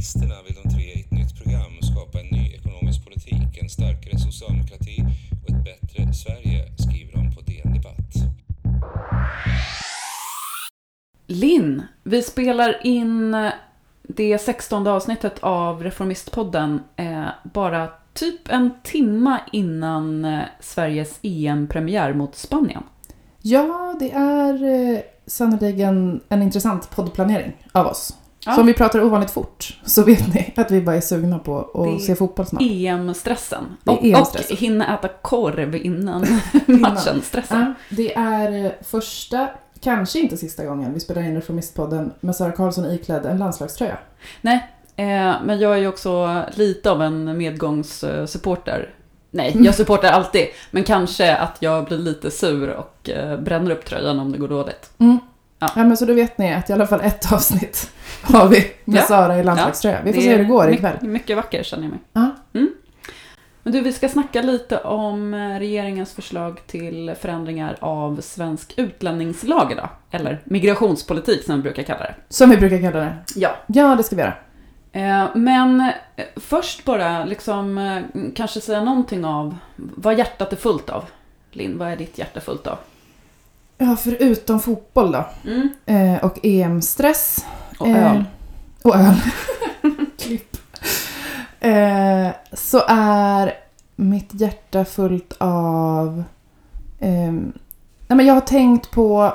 Reformisterna vill de tre i ett nytt program skapa en ny ekonomisk politik, en starkare socialdemokrati och ett bättre Sverige, skriver de på DN Debatt. Linn, vi spelar in det sextonde avsnittet av Reformistpodden eh, bara typ en timma innan eh, Sveriges EM-premiär mot Spanien. Ja, det är eh, sannoliken en intressant poddplanering av oss. Ja. Så om vi pratar ovanligt fort så vet ni att vi bara är sugna på att se fotboll snart. EM-stressen. Och, EM-stressen. och hinna äta korv innan matchen-stressen. Ja, det är eh, första, kanske inte sista gången vi spelar in Reformistpodden med Sara Karlsson iklädd en landslagströja. Nej, eh, men jag är ju också lite av en medgångssupporter. Nej, Mm. jag supportar alltid, men kanske att jag blir lite sur och eh, bränner upp tröjan om det går dåligt. Mm. Ja. Ja. men så då vet ni att i alla fall ett avsnitt har vi med Ja. Sara i landslagströja. Vi får se hur det går ikväll. Mycket vacker känner jag mig. Ja. Mm. Men du, vi ska snacka lite om eh, regeringens förslag till förändringar av svensk utlänningslag idag. Eller migrationspolitik som vi brukar kalla det. Som vi brukar kalla det. Ja. Ja, det ska vi göra. Eh, Men eh, först bara liksom kanske säga någonting av vad hjärtat är fullt av. Linn, vad är ditt hjärta fullt av? Ja, förutom fotboll då. Mm. Eh, och EM-stress. Och Eh, öl. Och öl. Klipp. Eh, så är mitt hjärta fullt av... ehm, nej men jag har tänkt på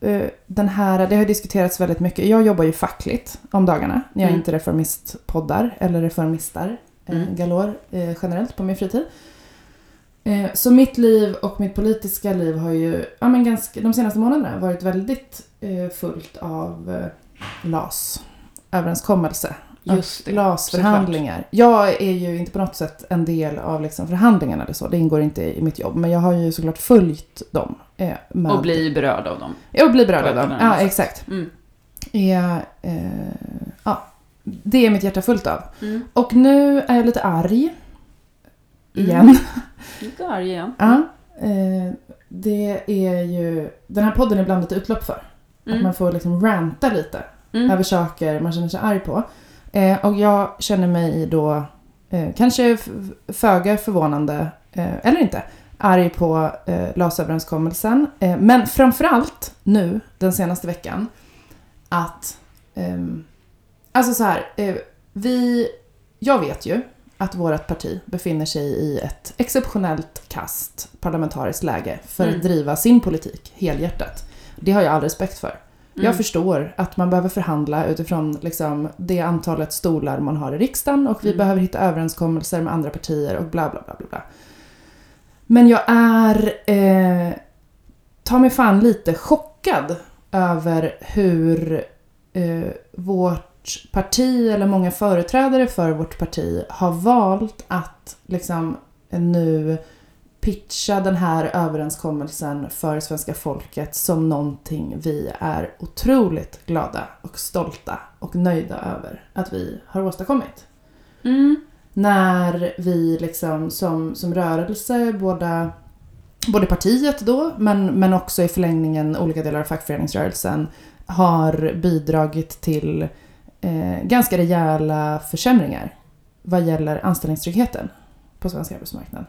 eh, den här... Det har diskuterats väldigt mycket. Jag jobbar ju fackligt om dagarna. När jag Mm. inte reformistpoddar eller reformistar eh, Mm. galor eh, generellt på min fritid. Eh, så mitt liv och mitt politiska liv har ju ja, men ganska, de senaste månaderna varit väldigt eh, fullt av eh, LAS överenskommelse. Just det, LAS-förhandlingar. Jag är ju inte på något sätt en del av liksom förhandlingarna eller så. Det ingår inte i mitt jobb. Men jag har ju såklart följt dem. Eh, med, Och bli berörd av dem. Jag blir berörd av dem. Ja, sätt. exakt. Mm. Är, eh, ja, det är mitt hjärta fullt av. Mm. Och nu är jag lite arg. Mm. Igen. Lite arg igen. Ja. Eh, det är ju... Den här podden är ibland ett utlopp för. Att Mm. man får liksom ranta lite Mm. över saker man känner sig arg på. Eh, och jag känner mig då, eh, kanske föga förvånande, eh, eller inte, arg på eh, LAS-överenskommelsen. Eh, men framförallt nu, den senaste veckan, att... ehm, alltså så här, vi... Jag vet ju att vårt parti befinner sig i ett exceptionellt kast parlamentariskt läge för Mm. att driva sin politik helhjärtat. Det har jag all respekt för. Mm. Jag förstår att man behöver förhandla utifrån liksom, det antalet stolar man har i riksdagen och vi Mm. behöver hitta överenskommelser med andra partier och bla bla bla bla. bla. Men jag är, eh, ta mig fan lite chockad över hur eh, vårt parti eller många företrädare för vårt parti har valt att liksom nu pitcha den här överenskommelsen för svenska folket som någonting vi är otroligt glada och stolta och nöjda över att vi har åstadkommit. Mm. När vi liksom som, som rörelse, båda, både partiet då, men, men också i förlängningen olika delar av fackföreningsrörelsen, har bidragit till eh, ganska rejäla försämringar vad gäller anställningstryggheten på svensk arbetsmarknad.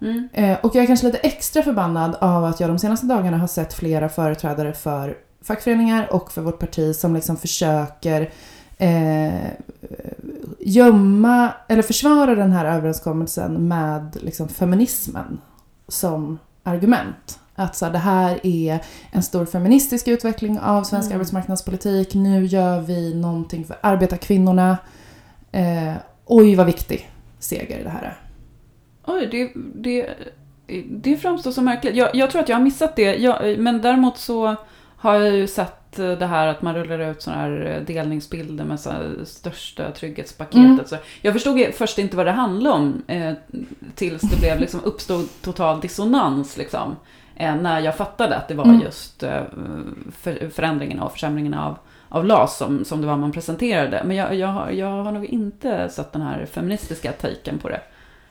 Mm. Eh, och jag är kanske lite extra förbannad av att jag de senaste dagarna har sett flera företrädare för fackföreningar och för vårt parti som liksom försöker eh, gömma eller försvara den här överenskommelsen med liksom feminismen som argument. Att så här, det här är en stor feministisk utveckling av svensk Mm. arbetsmarknadspolitik. Nu gör vi någonting för arbetarkvinnorna. Eh, oj, vad viktig seger det här är. Oj, det, det, det framstår som märkligt. Jag, jag tror att jag har missat det. Jag, men däremot så har jag ju sett det här att man rullar ut sådana här delningsbilder med så största trygghetspaketet. Mm. Så jag förstod först inte vad det handlade om eh, tills det blev, liksom, uppstod total dissonans. Liksom, när jag fattade att det var Mm. just eh, för, förändringen och försämringen av, av LAS som, som det var man presenterade. Men jag, jag, har, jag har nog inte sett den här feministiska taken på det.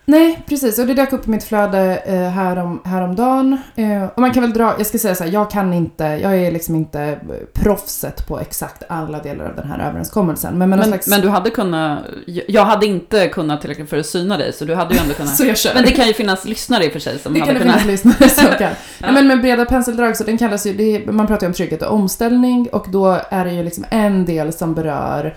Nej, precis. Och det dök upp i mitt flöde eh, härom, häromdagen. Eh, och man kan väl dra, jag ska säga så här, jag kan inte, jag är liksom inte eh, proffset på exakt alla delar av den här överenskommelsen. Men, Men, slags... men du hade kunnat, jag hade inte kunnat tillräckligt för att syna dig, så du hade ju ändå kunnat. så jag kör. Men det kan ju finnas lyssnare i och för sig som det hade kan det kunnat. finnas lyssnare som kan. Ja. Men med breda penseldrag så den kallas ju, det är, man pratar ju om trygghet och omställning och då är det ju liksom en del som berör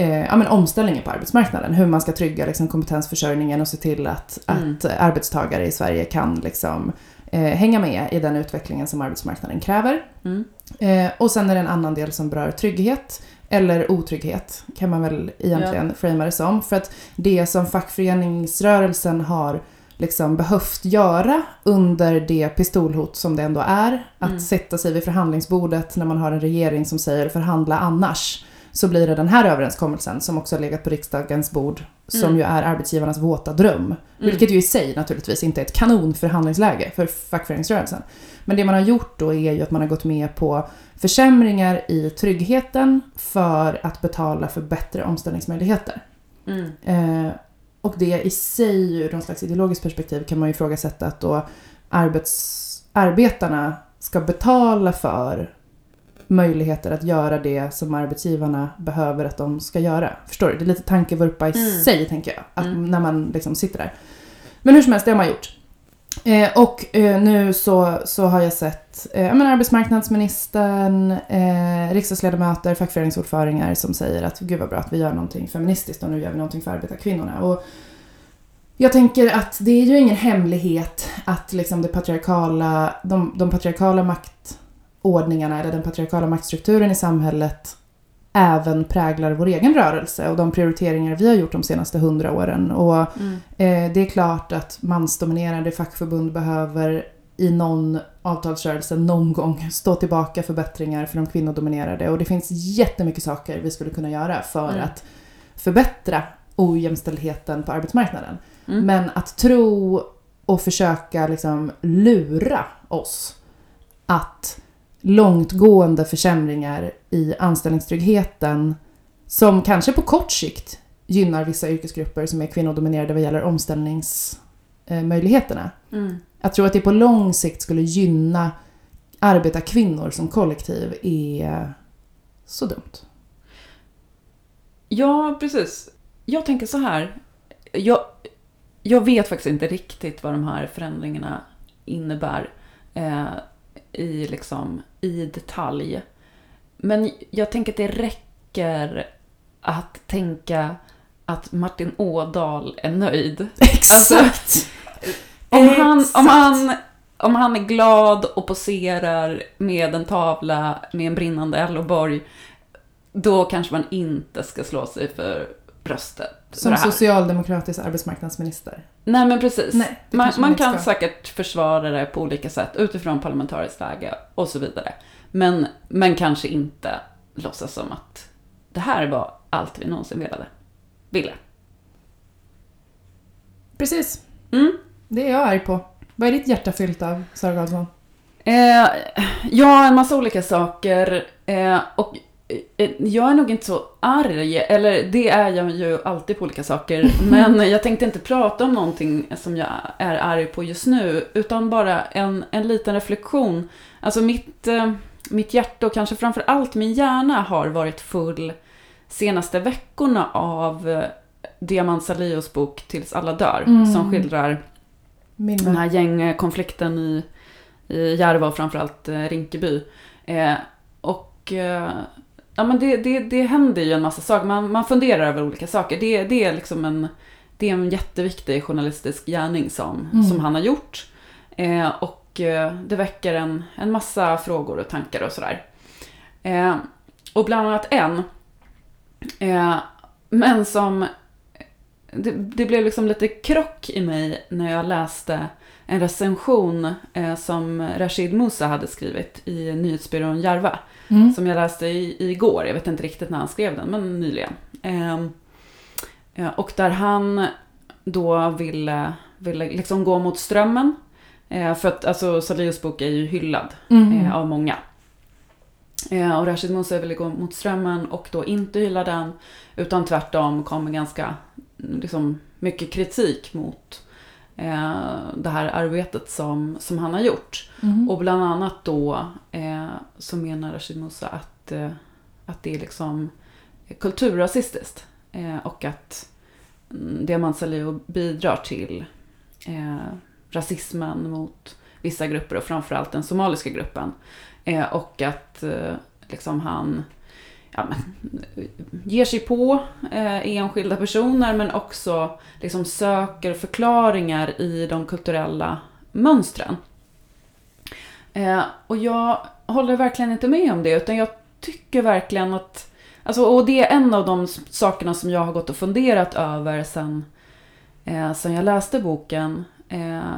eh, ja, men omställningen på arbetsmarknaden. Hur man ska trygga liksom, kompetensförsörjningen och se till att, Mm. att arbetstagare i Sverige kan liksom, eh, hänga med i den utvecklingen som arbetsmarknaden kräver. Mm. Eh, och sen är det en annan del som berör trygghet. Eller otrygghet kan man väl egentligen framea det som. För att det som fackföreningsrörelsen har liksom behövt göra under det pistolhot som det ändå är. Att Mm. sätta sig vid förhandlingsbordet när man har en regering som säger förhandla annars. Så blir det den här överenskommelsen som också har legat på riksdagens bord. Som Mm. ju är arbetsgivarnas våta dröm. Vilket ju i sig naturligtvis inte är ett kanonförhandlingsläge för fackföreningsrörelsen. Men det man har gjort då är ju att man har gått med på försämringar i tryggheten för att betala för bättre omställningsmöjligheter. Mm. Eh, och det i sig, ur någon slags ideologiskt perspektiv, kan man ju ifrågasätta att då arbets, arbetarna ska betala för möjligheter att göra det som arbetsgivarna behöver att de ska göra. Förstår du? Det är lite tankevurpa i Mm. sig, tänker jag. Att Mm. När man liksom sitter där. Men hur som helst, det har man gjort. Eh, och eh, nu så, så har jag sett eh, jag menar, arbetsmarknadsministern, eh, riksdagsledamöter, fackföreningsordförande som säger att gud vad bra att vi gör någonting feministiskt och nu gör vi någonting för arbetarkvinnorna. Och jag tänker att det är ju ingen hemlighet att liksom det patriarkala, de, de patriarkala maktordningarna eller den patriarkala maktstrukturen i samhället även präglar vår egen rörelse och de prioriteringar vi har gjort de senaste hundra åren. Och Mm. Eh, det är klart att mansdominerade fackförbund behöver i någon avtalsrörelse någon gång stå tillbaka förbättringar för de kvinnodominerade. Och det finns jättemycket saker vi skulle kunna göra för Mm. att förbättra ojämställdheten på arbetsmarknaden. Mm. Men att tro och försöka liksom lura oss att långtgående försämringar i anställningstryggheten som kanske på kort sikt gynnar vissa yrkesgrupper som är kvinnodominerade vad gäller omställningsmöjligheterna. Mm. Att tro att det på lång sikt skulle gynna arbetarkvinnor som kollektiv är så dumt. Ja, precis. Jag tänker så här. Jag, jag vet faktiskt inte riktigt vad de här förändringarna innebär eh, i, liksom, i detalj. Men jag tänker att det räcker att tänka att Martin Ådahl är nöjd. Exakt! Om han, om, han, om han är glad och poserar med en tavla med en brinnande LO-borg, då kanske man inte ska slå sig för bröstet. Som socialdemokratisk arbetsmarknadsminister. Nej, men precis. Nej, man man kan ska. säkert försvara det på olika sätt utifrån parlamentariskt läge och så vidare. Men, men kanske inte låtsas som att det här var allt vi någonsin ville. ville. Precis. Mm. Det är jag arg på. Vad är ditt hjärta fyllt av, Sara Karlsson? Eh, ja, en massa olika saker. Eh, och jag är nog inte så arg, eller det är jag ju alltid på olika saker. Men jag tänkte inte prata om någonting som jag är arg på just nu, utan bara en, en liten reflektion. Alltså mitt, eh, mitt hjärta och kanske framför allt min hjärna har varit full senaste veckorna av eh, Diamant Salios bok Tills alla dör, Mm. som skildrar Min den här gängkonflikten i, i Järva och framförallt eh, Rinkeby. Eh, och eh, ja, men det, det, det händer ju en massa saker. Man, man funderar över olika saker. Det, det är liksom en, det är en jätteviktig journalistisk gärning som, Mm. som han har gjort. Eh, och eh, det väcker en, en massa frågor och tankar och sådär. Eh, och bland annat en, eh, men som det, det blev liksom lite krock i mig när jag läste en recension eh, som Rashid Musa hade skrivit i nyhetsbyrån Järva. Mm. Som jag läste i, igår, jag vet inte riktigt när han skrev den, men nyligen. Ehm, eh, och där han då ville, ville liksom gå mot strömmen. Eh, för att alltså, Salius bok är ju hyllad Mm. eh, av många. Eh, och Rashid Musa ville gå mot strömmen och då inte hylla den, utan tvärtom kom ganska liksom, mycket kritik mot eh, det här arbetet som, som han har gjort. Mm. Och bland annat då eh, så menar Rashid Musa att, eh, att det är liksom kulturrasistiskt. Eh, och att mm, Diamant Salihu bidrar till eh, rasismen mot vissa grupper och framförallt den somaliska gruppen. Eh, och att eh, liksom han ja, ger sig på eh, enskilda personer men också liksom söker förklaringar i de kulturella mönstren. Eh, och jag håller verkligen inte med om det utan jag tycker verkligen att Alltså, och det är en av de sakerna som jag har gått och funderat över sen, eh, sen jag läste boken. Eh,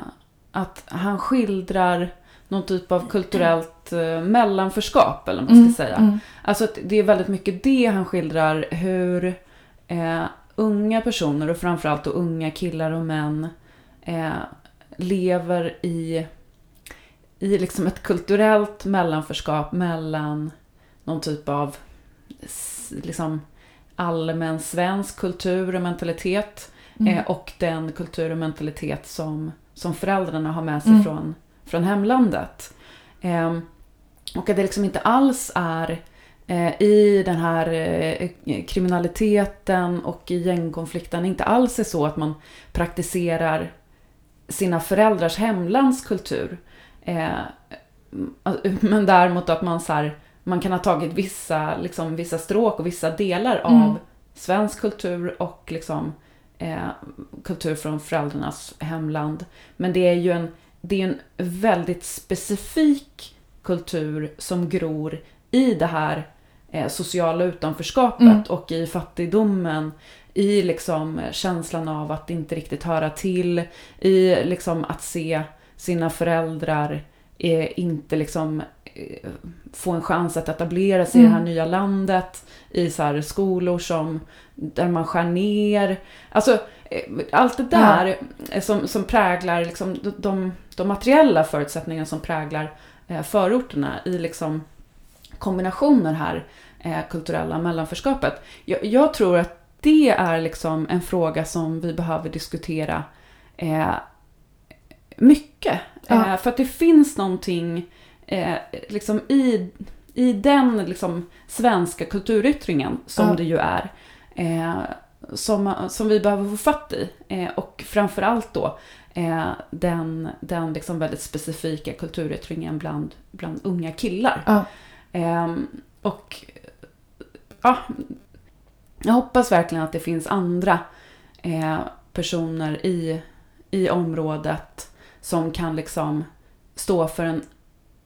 att han skildrar någon typ av kulturellt eh, mellanförskap, eller vad man ska säga. Mm. Alltså det är väldigt mycket det han skildrar, hur eh, unga personer och framförallt då unga killar och män eh, lever i, i liksom ett kulturellt mellanförskap mellan någon typ av liksom allmän svensk kultur och mentalitet Mm. eh, och den kultur och mentalitet som, som föräldrarna har med sig Mm. från, från hemlandet. Eh, och att det liksom inte alls är eh, i den här eh, kriminaliteten och i gängkonflikten inte alls är så att man praktiserar sina föräldrars hemlands kultur. Eh, men däremot att man, så här, man kan ha tagit vissa, liksom, vissa stråk och vissa delar av Mm. svensk kultur och liksom, eh, kultur från föräldrarnas hemland. Men det är ju en, det är en väldigt specifik kultur som gror i det här eh, sociala utanförskapet Mm. och i fattigdomen. I liksom känslan av att inte riktigt höra till. I liksom att se sina föräldrar eh, inte liksom eh, få en chans att etablera sig i det här Mm. nya landet. I så här skolor som, där man skär ner. Alltså eh, allt det där eh, som, som präglar liksom, de- de, de materiella förutsättningarna som präglar eh, förorterna i liksom kombinationer här, eh, kulturella mellanförskapet. Jag, jag tror att det är liksom en fråga som vi behöver diskutera eh, mycket. Ja. Eh, för att det finns någonting eh, liksom i, i den liksom, svenska kulturyttringen, som Ja. det ju är, eh, som, som vi behöver få fatt i. Eh, och framförallt då eh, den, den liksom väldigt specifika kulturyttringen bland, bland unga killar. Ja. Ehm, och ja, jag hoppas verkligen att det finns andra eh, personer i, i området som kan liksom stå för en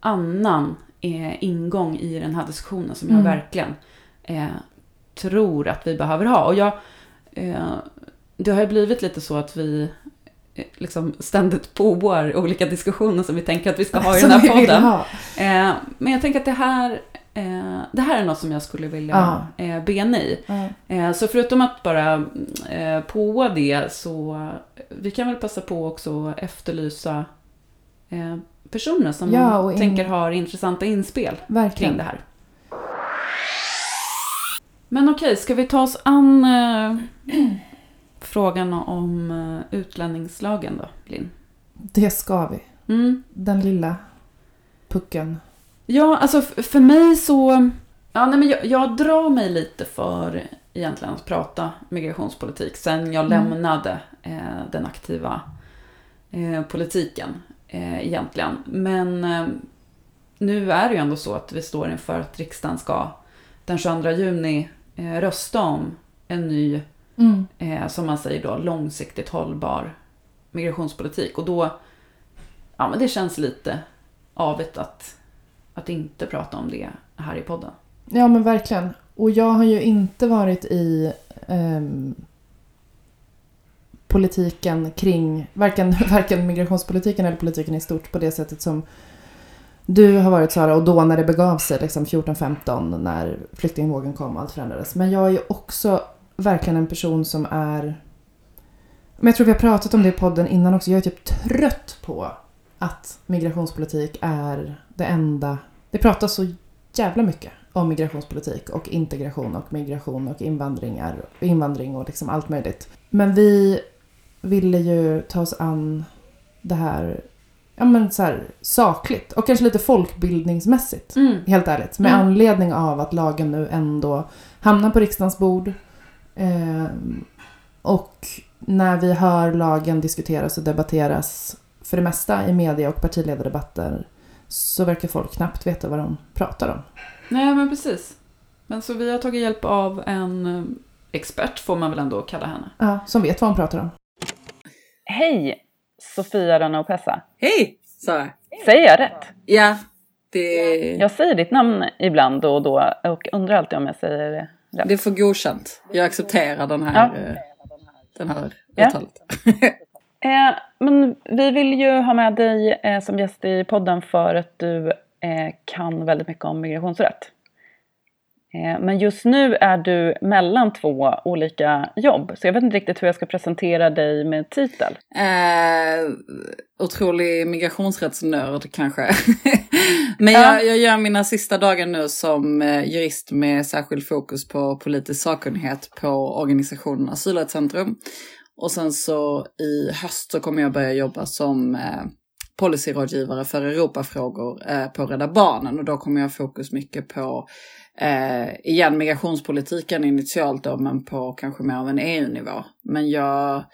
annan eh, ingång i den här diskussionen som jag Mm. verkligen eh, tror att vi behöver ha. Och jag, eh, det har ju blivit lite så att vi eh, liksom ständigt pågår olika diskussioner som vi tänker att vi ska ha i Som den här podden. Eh, men jag tänker att det här, eh, det här är något som jag skulle vilja eh, bena i. Eh, så förutom att bara eh, på det så vi kan väl passa på också att efterlysa eh, personer som Ja, man in- tänker har intressanta inspel kring Verkligen. det här. Men okej, ska vi ta oss an eh, frågan om eh, utlänningslagen då, Linn? Det ska vi. Mm. Den lilla pucken. Ja, alltså för mig så... Ja, nej, men jag, jag drar mig lite för egentligen att prata migrationspolitik sen jag Mm. lämnade eh, den aktiva eh, politiken eh, egentligen. Men eh, nu är det ju ändå så att vi står inför att riksdagen ska den 22 juni eh, rösta om en ny Mm. eh, som man säger då, långsiktigt hållbar migrationspolitik. Och då, ja men det känns lite avigt att, att inte prata om det här i podden. Ja men verkligen. Och jag har ju inte varit i ehm, politiken kring, varken, varken migrationspolitiken eller politiken i stort på det sättet som du har varit Sara och då när det begav sig, liksom 14-15 när flyktingvågen kom och allt förändrades. Men jag är ju också verkligen en person som är men jag tror vi har pratat om det i podden innan också. Jag är typ trött på att migrationspolitik är det enda. Det pratas så jävla mycket om migrationspolitik och integration och migration och invandringar, invandring och liksom allt möjligt. Men vi ville ju ta oss an det här, ja men så här sakligt och kanske lite folkbildningsmässigt. Mm. Helt ärligt. Med Mm. anledning av att lagen nu ändå hamnar på riksdagens bord. Eh, och när vi hör lagen diskuteras och debatteras för det mesta i media och partiledardebatter så verkar folk knappt veta vad de pratar om. Nej, men precis. Men så vi har tagit hjälp av en eh, expert, får man väl ändå kalla henne. Ja, som vet vad de pratar om. Hej! Sofia Ranopessa. Hej, Sara. Säger jag rätt? Ja, det, Jag säger ditt namn ibland då och då och undrar alltid om jag säger det rätt. det får godkänt. Jag accepterar den här, Ja. eh, den här Ja. uttalet. Eh, men vi vill ju ha med dig eh, som gäst i podden för att du eh, kan väldigt mycket om migrationsrätt. Eh, men just nu är du mellan två olika jobb, så jag vet inte riktigt hur jag ska presentera dig med titel. Eh, otrolig migrationsrättsnörd kanske. Men Ja. jag, jag gör mina sista dagar nu som eh, jurist med särskild fokus på politisk sakkunnighet på organisationen Asylrättscentrum. Och sen så i höst så kommer jag börja jobba som eh, policyrådgivare för Europafrågor eh, på Rädda Barnen. Och då kommer jag fokus mycket på, eh, igen migrationspolitiken initialt då, men på kanske mer av en EU-nivå. Men jag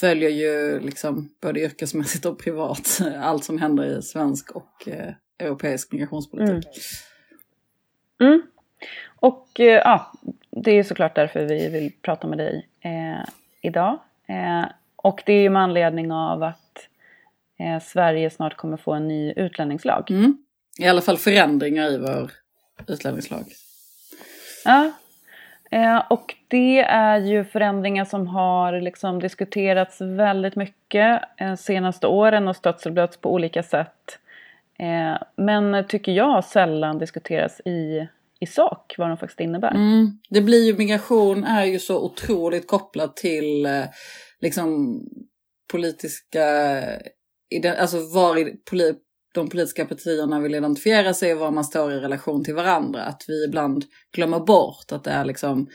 följer ju liksom både yrkesmässigt och privat allt som händer i svensk och eh, europeisk migrationspolitik. Mm. Och eh, ja, det är såklart därför vi vill prata med dig eh, idag. Eh, och det är ju med anledning av att eh, Sverige snart kommer få en ny utlänningslag. Mm. I alla fall förändringar i vår utlänningslag. Ja. Eh, och det är ju förändringar som har liksom diskuterats väldigt mycket eh, senaste åren och stötts och blötts på olika sätt. Eh, men tycker jag sällan diskuteras i, i sak vad de faktiskt innebär. Mm. Det blir ju, migration är ju så otroligt kopplat till eh, liksom politiska, alltså var i, de politiska partierna vill identifiera sig och var man står i relation till varandra. Att vi ibland glömmer bort att det är liksom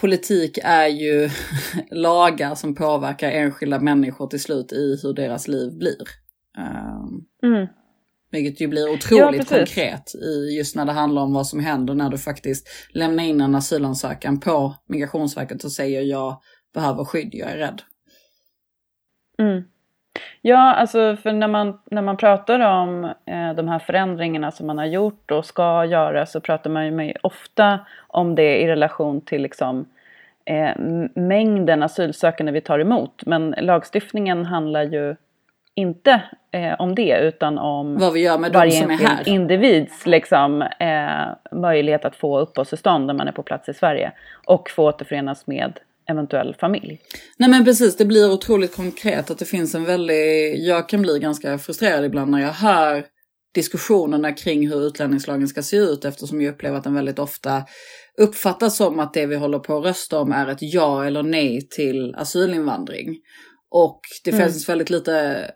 Politik är ju lagar som påverkar enskilda människor till slut i hur deras liv blir. Um, Mm. vilket ju blir otroligt precis. konkret i just när det handlar om vad som händer när du faktiskt lämnar in en asylansökan på Migrationsverket och säger jag behöver skydd, jag är rädd. Mm. Ja, alltså för när man, när man pratar om eh, de här förändringarna som man har gjort och ska göra så pratar man ju ofta om det i relation till liksom, eh, mängden asylsökande vi tar emot. Men lagstiftningen handlar ju inte eh, om det utan om Vad vi gör med varje som är här. individs liksom, eh, möjlighet att få uppehållstillstånd när man är på plats i Sverige och få återförenas med eventuell familj. Nej men precis, det blir otroligt konkret att det finns en väldigt, jag kan bli ganska frustrerad ibland när jag hör diskussionerna kring hur utlänningslagen ska se ut eftersom jag upplever att den väldigt ofta uppfattas som att det vi håller på att rösta om är ett ja eller nej till asylinvandring. Och det Mm. finns väldigt lite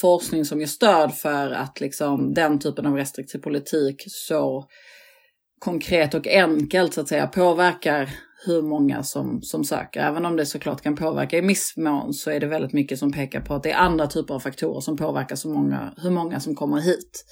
forskning som ger stöd för att liksom den typen av restriktiv politik så konkret och enkelt så att säga påverkar hur många som, som söker. Även om det såklart kan påverka i missmån så är det väldigt mycket som pekar på att det är andra typer av faktorer som påverkar så många, hur många som kommer hit.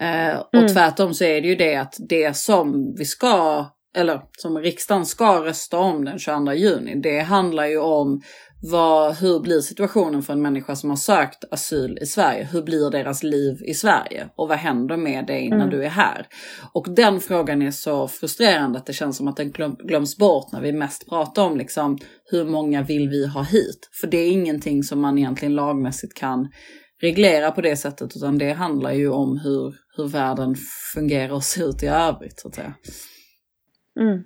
Eh, och Mm. tvärtom så är det ju det att det som vi ska, eller som riksdagen ska rösta om den 22 juni, det handlar ju om vad, hur blir situationen för en människa som har sökt asyl i Sverige? Hur blir deras liv i Sverige? Och vad händer med dig när Mm. du är här? Och den frågan är så frustrerande att det känns som att den glöm, glöms bort när vi mest pratar om liksom, hur många vill vi ha hit? För det är ingenting som man egentligen lagmässigt kan reglera på det sättet utan det handlar ju om hur, hur världen fungerar och ser ut i övrigt. Så att säga. Mm.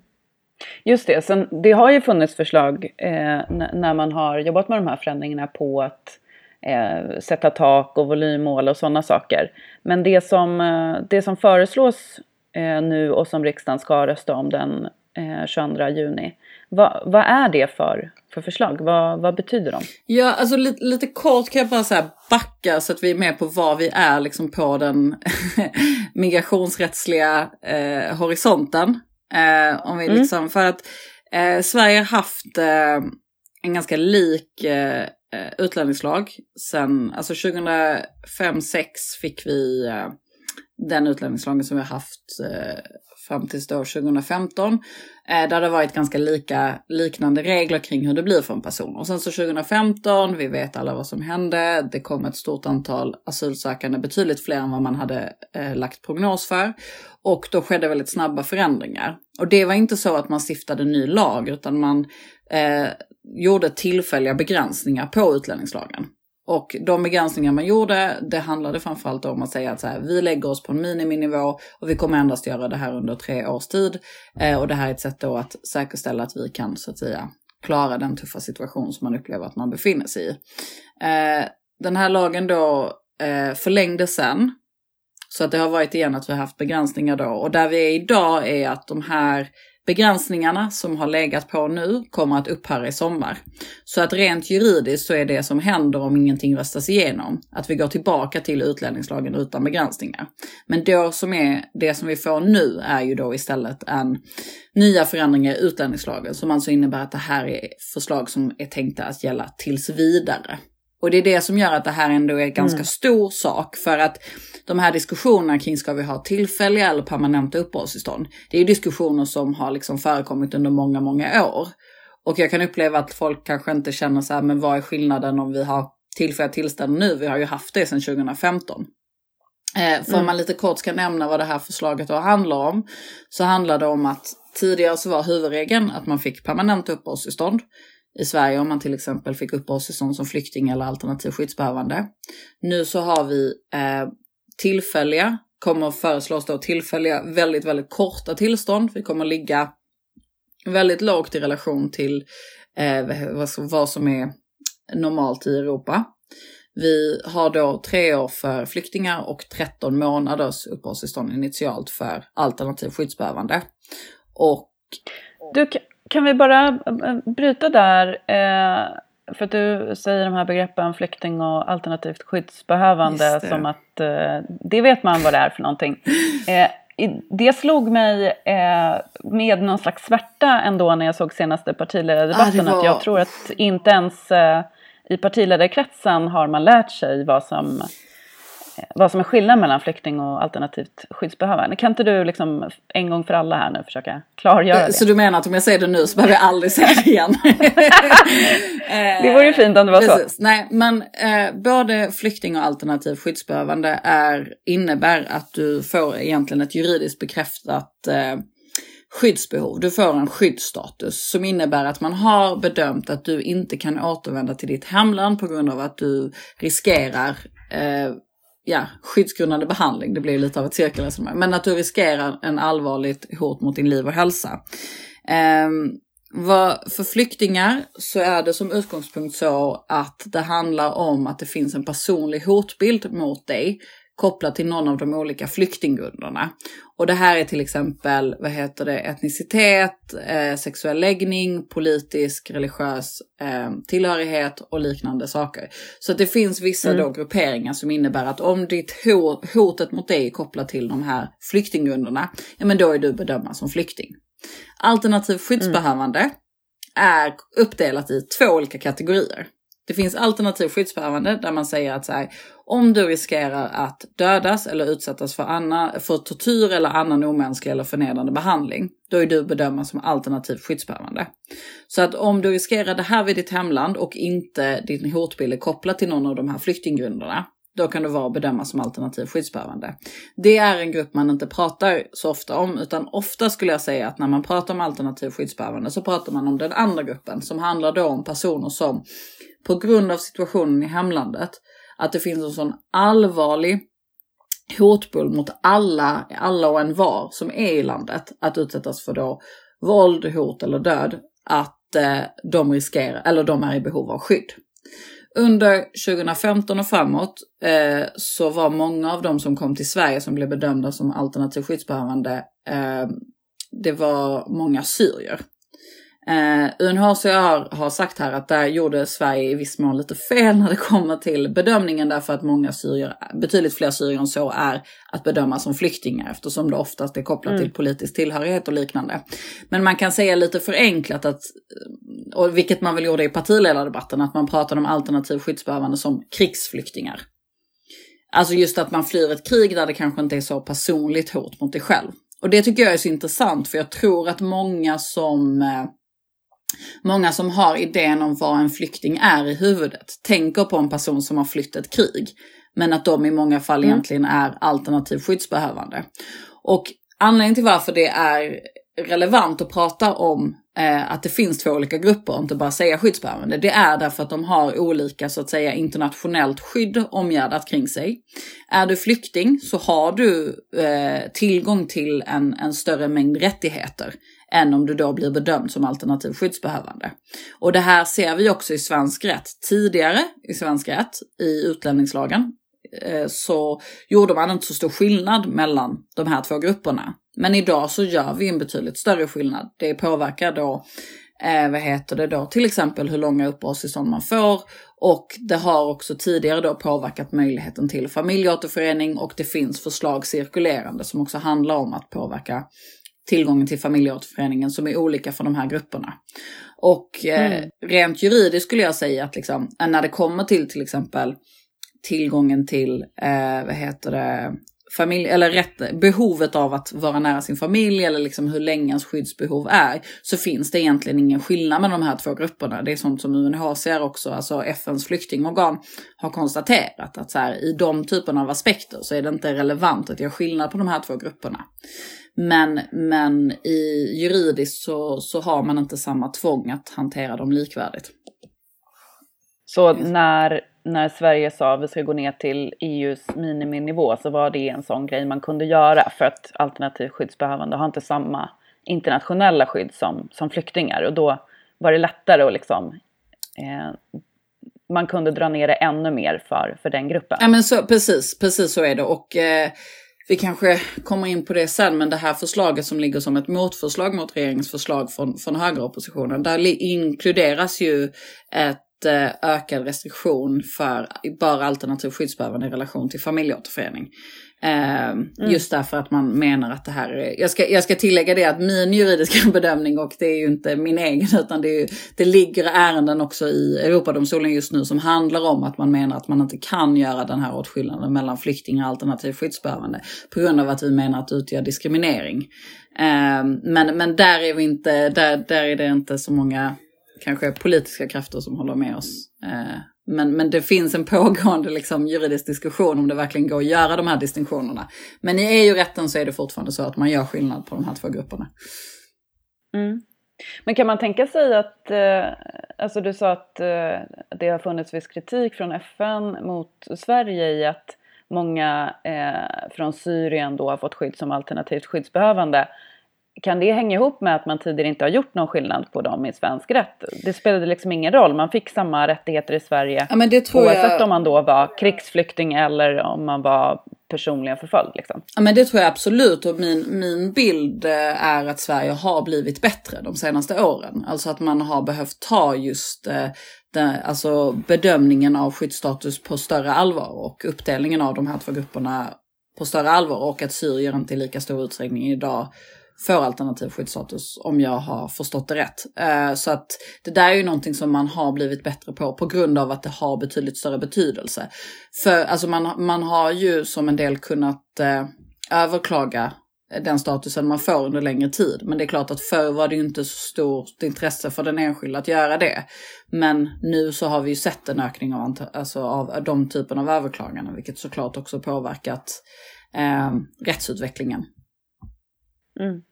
Just det, sen, det har ju funnits förslag eh, när man har jobbat med de här förändringarna på att eh, sätta tak och volymmål och sådana saker. Men det som, eh, det som föreslås eh, nu och som riksdagen ska rösta om den eh, 22 juni, vad, vad är det för, för förslag? Vad, vad betyder de? Ja, alltså lite, lite kort kan jag bara så här backa så att vi är med på var vi är liksom på den migrationsrättsliga eh, horisonten. Eh, om vi Mm. liksom, för att eh, Sverige har haft eh, en ganska lik eh, utlänningslag. Sen, alltså 2005-06 fick vi eh, den utlänningslagen som vi har haft eh, fram tills då 2015. Eh, där det varit ganska lika, liknande regler kring hur det blir för en person. Och sen så 2015, vi vet alla vad som hände. Det kom ett stort antal asylsökande, betydligt fler än vad man hade eh, lagt prognos för. Och då skedde väldigt snabba förändringar. Och det var inte så att man stiftade ny lag, utan man eh, gjorde tillfälliga begränsningar på utlänningslagen. Och de begränsningar man gjorde, det handlade framförallt om att säga att så här, vi lägger oss på en miniminivå och vi kommer endast göra det här under tre års tid. Eh, och det här är ett sätt då att säkerställa att vi kan så att säga klara den tuffa situation som man upplever att man befinner sig i. Eh, den här lagen då eh, förlängdes sen. Så att det har varit igen att vi har haft begränsningar då. Och där vi är idag är att de här Begränsningarna som har legat på nu kommer att upphöra i sommar. Så att rent juridiskt så är det som händer om ingenting röstas igenom att vi går tillbaka till utlänningslagen utan begränsningar. Men då som är det som vi får nu är ju då istället en nya förändringar i utlänningslagen som alltså innebär att det här är förslag som är tänkta att gälla tills vidare. Och det är det som gör att det här ändå är en ganska mm. stor sak för att de här diskussionerna kring ska vi ha tillfälliga eller permanenta uppehållstillstånd. Det är diskussioner som har liksom förekommit under många, många år. Och jag kan uppleva att folk kanske inte känner så här, men vad är skillnaden om vi har tillfälliga tillstånd nu? Vi har ju haft det sedan 2015. Eh, för mm. om man lite kort ska nämna vad det här förslaget då handlar om, så handlar det om att tidigare så var huvudregeln att man fick permanent uppehållstillstånd i Sverige om man till exempel fick uppehållstillstånd som flykting eller alternativ skyddsbehövande. Nu så har vi eh, tillfälliga, kommer föreslås då tillfälliga väldigt, väldigt korta tillstånd. Vi kommer ligga väldigt lågt i relation till eh, vad som är normalt i Europa. Vi har då tre år för flyktingar och 13 månaders uppehållstillstånd initialt för alternativ skyddsbehövande. Och... Du, kan vi bara eh, bryta där? Eh, för att du säger de här begreppen flykting och alternativt skyddsbehövande som att eh, det vet man vad det är för någonting. det slog mig med någon slags svärta ändå när jag såg senaste partiledardebatten ah, var... att jag tror att inte ens i partiledarkretsen har man lärt sig vad som vad som är skillnaden mellan flykting och alternativt skyddsbehövande. Kan inte du liksom en gång för alla här nu försöka klargöra eh, det? Så du menar att om jag säger det nu så behöver jag aldrig säga det igen? det vore ju fint om det var Precis. så. Nej, men eh, både flykting och alternativt skyddsbehövande är, innebär att du får egentligen ett juridiskt bekräftat eh, skyddsbehov. Du får en skyddsstatus som innebär att man har bedömt att du inte kan återvända till ditt hemland på grund av att du riskerar eh, ja, skyddsgrundande behandling, det blir lite av ett cirkelresonemang, men att du riskerar en allvarligt hot mot din liv och hälsa. Ehm, vad, för flyktingar så är det som utgångspunkt så att det handlar om att det finns en personlig hotbild mot dig kopplat till någon av de olika flyktinggrunderna. Och det här är till exempel, vad heter det, etnicitet, eh, sexuell läggning, politisk, religiös eh, tillhörighet och liknande saker. Så det finns vissa mm. då grupperingar som innebär att om ditt hot, hotet mot dig är kopplat till de här flyktinggrunderna, ja men då är du bedömd som flykting. Alternativ skyddsbehövande mm. är uppdelat i två olika kategorier. Det finns alternativ skyddsbehövande där man säger att så här, om du riskerar att dödas eller utsättas för, anna, för tortyr eller annan omänsklig eller förnedrande behandling, då är du bedömd som alternativ skyddsbehövande. Så att om du riskerar det här vid ditt hemland och inte din hotbild är kopplad till någon av de här flyktinggrunderna, då kan du vara bedömas som alternativ skyddsbehövande. Det är en grupp man inte pratar så ofta om, utan ofta skulle jag säga att när man pratar om alternativ skyddsbehövande så pratar man om den andra gruppen som handlar då om personer som på grund av situationen i hemlandet, att det finns en sån allvarlig hotbull mot alla, alla och en var som är i landet att utsättas för då våld, hot eller död, att eh, de riskerar, eller de är i behov av skydd. Under 2015 och framåt eh, så var många av de som kom till Sverige som blev bedömda som alternativ skyddsbehövande, eh, det var många syrier. Eh, UNHCR har sagt här att där gjorde Sverige i viss mån lite fel när det kommer till bedömningen därför att många syrier, betydligt fler syrier än så är att bedöma som flyktingar eftersom det oftast är kopplat mm. till politisk tillhörighet och liknande. Men man kan säga lite förenklat att och vilket man väl gjorde i partiledardebatten, att man pratade om alternativ skyddsbehövande som krigsflyktingar. Alltså just att man flyr ett krig där det kanske inte är så personligt hot mot dig själv. Och det tycker jag är så intressant för jag tror att många som eh, Många som har idén om vad en flykting är i huvudet tänker på en person som har flytt ett krig. Men att de i många fall mm. egentligen är alternativ skyddsbehövande. Och anledningen till varför det är relevant att prata om eh, att det finns två olika grupper inte bara säga skyddsbehövande. Det är därför att de har olika så att säga internationellt skydd omgärdat kring sig. Är du flykting så har du eh, tillgång till en, en större mängd rättigheter än om du då blir bedömd som alternativ skyddsbehövande. Och det här ser vi också i svensk rätt. Tidigare i svensk rätt, i utlänningslagen, eh, så gjorde man inte så stor skillnad mellan de här två grupperna. Men idag så gör vi en betydligt större skillnad. Det påverkar då, eh, vad heter det då, till exempel hur långa uppehållstillstånd man får och det har också tidigare då påverkat möjligheten till familjeåterförening och det finns förslag cirkulerande som också handlar om att påverka tillgången till familjeåterföreningen som är olika för de här grupperna. Och eh, mm. rent juridiskt skulle jag säga att liksom, när det kommer till till exempel tillgången till, eh, vad heter det, familj, eller rätt, behovet av att vara nära sin familj eller liksom hur länge ens skyddsbehov är, så finns det egentligen ingen skillnad med de här två grupperna. Det är sånt som UNHCR också, alltså FNs flyktingorgan, har konstaterat att så här, i de typerna av aspekter så är det inte relevant att göra skillnad på de här två grupperna. Men, men i juridiskt så, så har man inte samma tvång att hantera dem likvärdigt. Så när när Sverige sa att vi ska gå ner till EUs miniminivå så var det en sån grej man kunde göra för att alternativt skyddsbehövande har inte samma internationella skydd som, som flyktingar och då var det lättare att liksom eh, man kunde dra ner det ännu mer för, för den gruppen. Ja men så, precis, precis så är det och eh, vi kanske kommer in på det sen, men det här förslaget som ligger som ett motförslag mot regeringens förslag från, från högeroppositionen, där inkluderas ju ett Eh, ökad restriktion för bara alternativ skyddsbehövande i relation till familjeåterförening. Eh, mm. Just därför att man menar att det här är, jag ska, jag ska tillägga det att min juridiska bedömning och det är ju inte min egen utan det, är, det ligger ärenden också i Europadomstolen just nu som handlar om att man menar att man inte kan göra den här åtskillnaden mellan flyktingar och alternativ skyddsbehövande på grund av att vi menar att det utgör diskriminering. Eh, men, men där är vi inte, där, där är det inte så många kanske politiska krafter som håller med oss. Men, men det finns en pågående liksom, juridisk diskussion om det verkligen går att göra de här distinktionerna. Men i EU-rätten så är det fortfarande så att man gör skillnad på de här två grupperna. Mm. Men kan man tänka sig att, eh, alltså du sa att eh, det har funnits viss kritik från FN mot Sverige i att många eh, från Syrien då har fått skydd som alternativt skyddsbehövande kan det hänga ihop med att man tidigare inte har gjort någon skillnad på dem i svensk rätt? Det spelade liksom ingen roll, man fick samma rättigheter i Sverige ja, men det tror oavsett jag... om man då var krigsflykting eller om man var personligen förföljd. Liksom. Ja men det tror jag absolut och min, min bild eh, är att Sverige har blivit bättre de senaste åren. Alltså att man har behövt ta just eh, den, alltså bedömningen av skyddsstatus på större allvar och uppdelningen av de här två grupperna på större allvar och att syrier inte i lika stor utsträckning idag får alternativ skyddsstatus om jag har förstått det rätt. Eh, så att det där är ju någonting som man har blivit bättre på på grund av att det har betydligt större betydelse. För alltså man, man har ju som en del kunnat eh, överklaga den statusen man får under längre tid. Men det är klart att förr var det ju inte så stort intresse för den enskilda att göra det. Men nu så har vi ju sett en ökning av, alltså av de typen av överklaganden, vilket såklart också påverkat eh, rättsutvecklingen. Mm.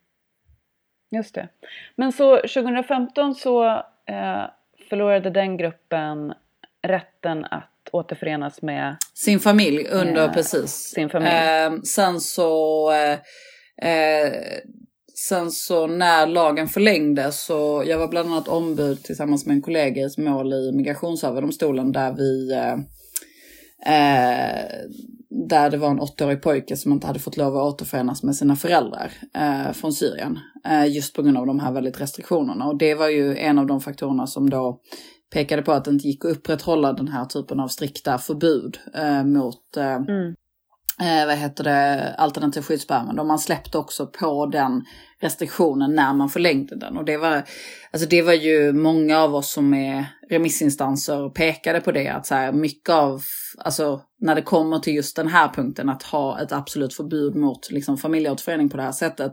Just det. Men så 2015 så eh, förlorade den gruppen rätten att återförenas med sin familj under eh, precis. Sin familj. Eh, sen så eh, eh, Sen så när lagen förlängdes så, jag var bland annat ombud tillsammans med en kollega i ett mål i Migrationsöverdomstolen där vi eh, eh, där det var en åttaårig pojke som inte hade fått lov att återförenas med sina föräldrar eh, från Syrien. Eh, just på grund av de här väldigt restriktionerna. Och det var ju en av de faktorerna som då pekade på att det inte gick att upprätthålla den här typen av strikta förbud eh, mot, eh, mm eh, vad heter det, alternativ skyddsbehandling. Man släppte också på den restriktionen när man förlängde den. Och det var, alltså det var ju många av oss som är remissinstanser pekade på det. Att så här, mycket av, alltså när det kommer till just den här punkten att ha ett absolut förbud mot liksom, familjeåterförening på det här sättet.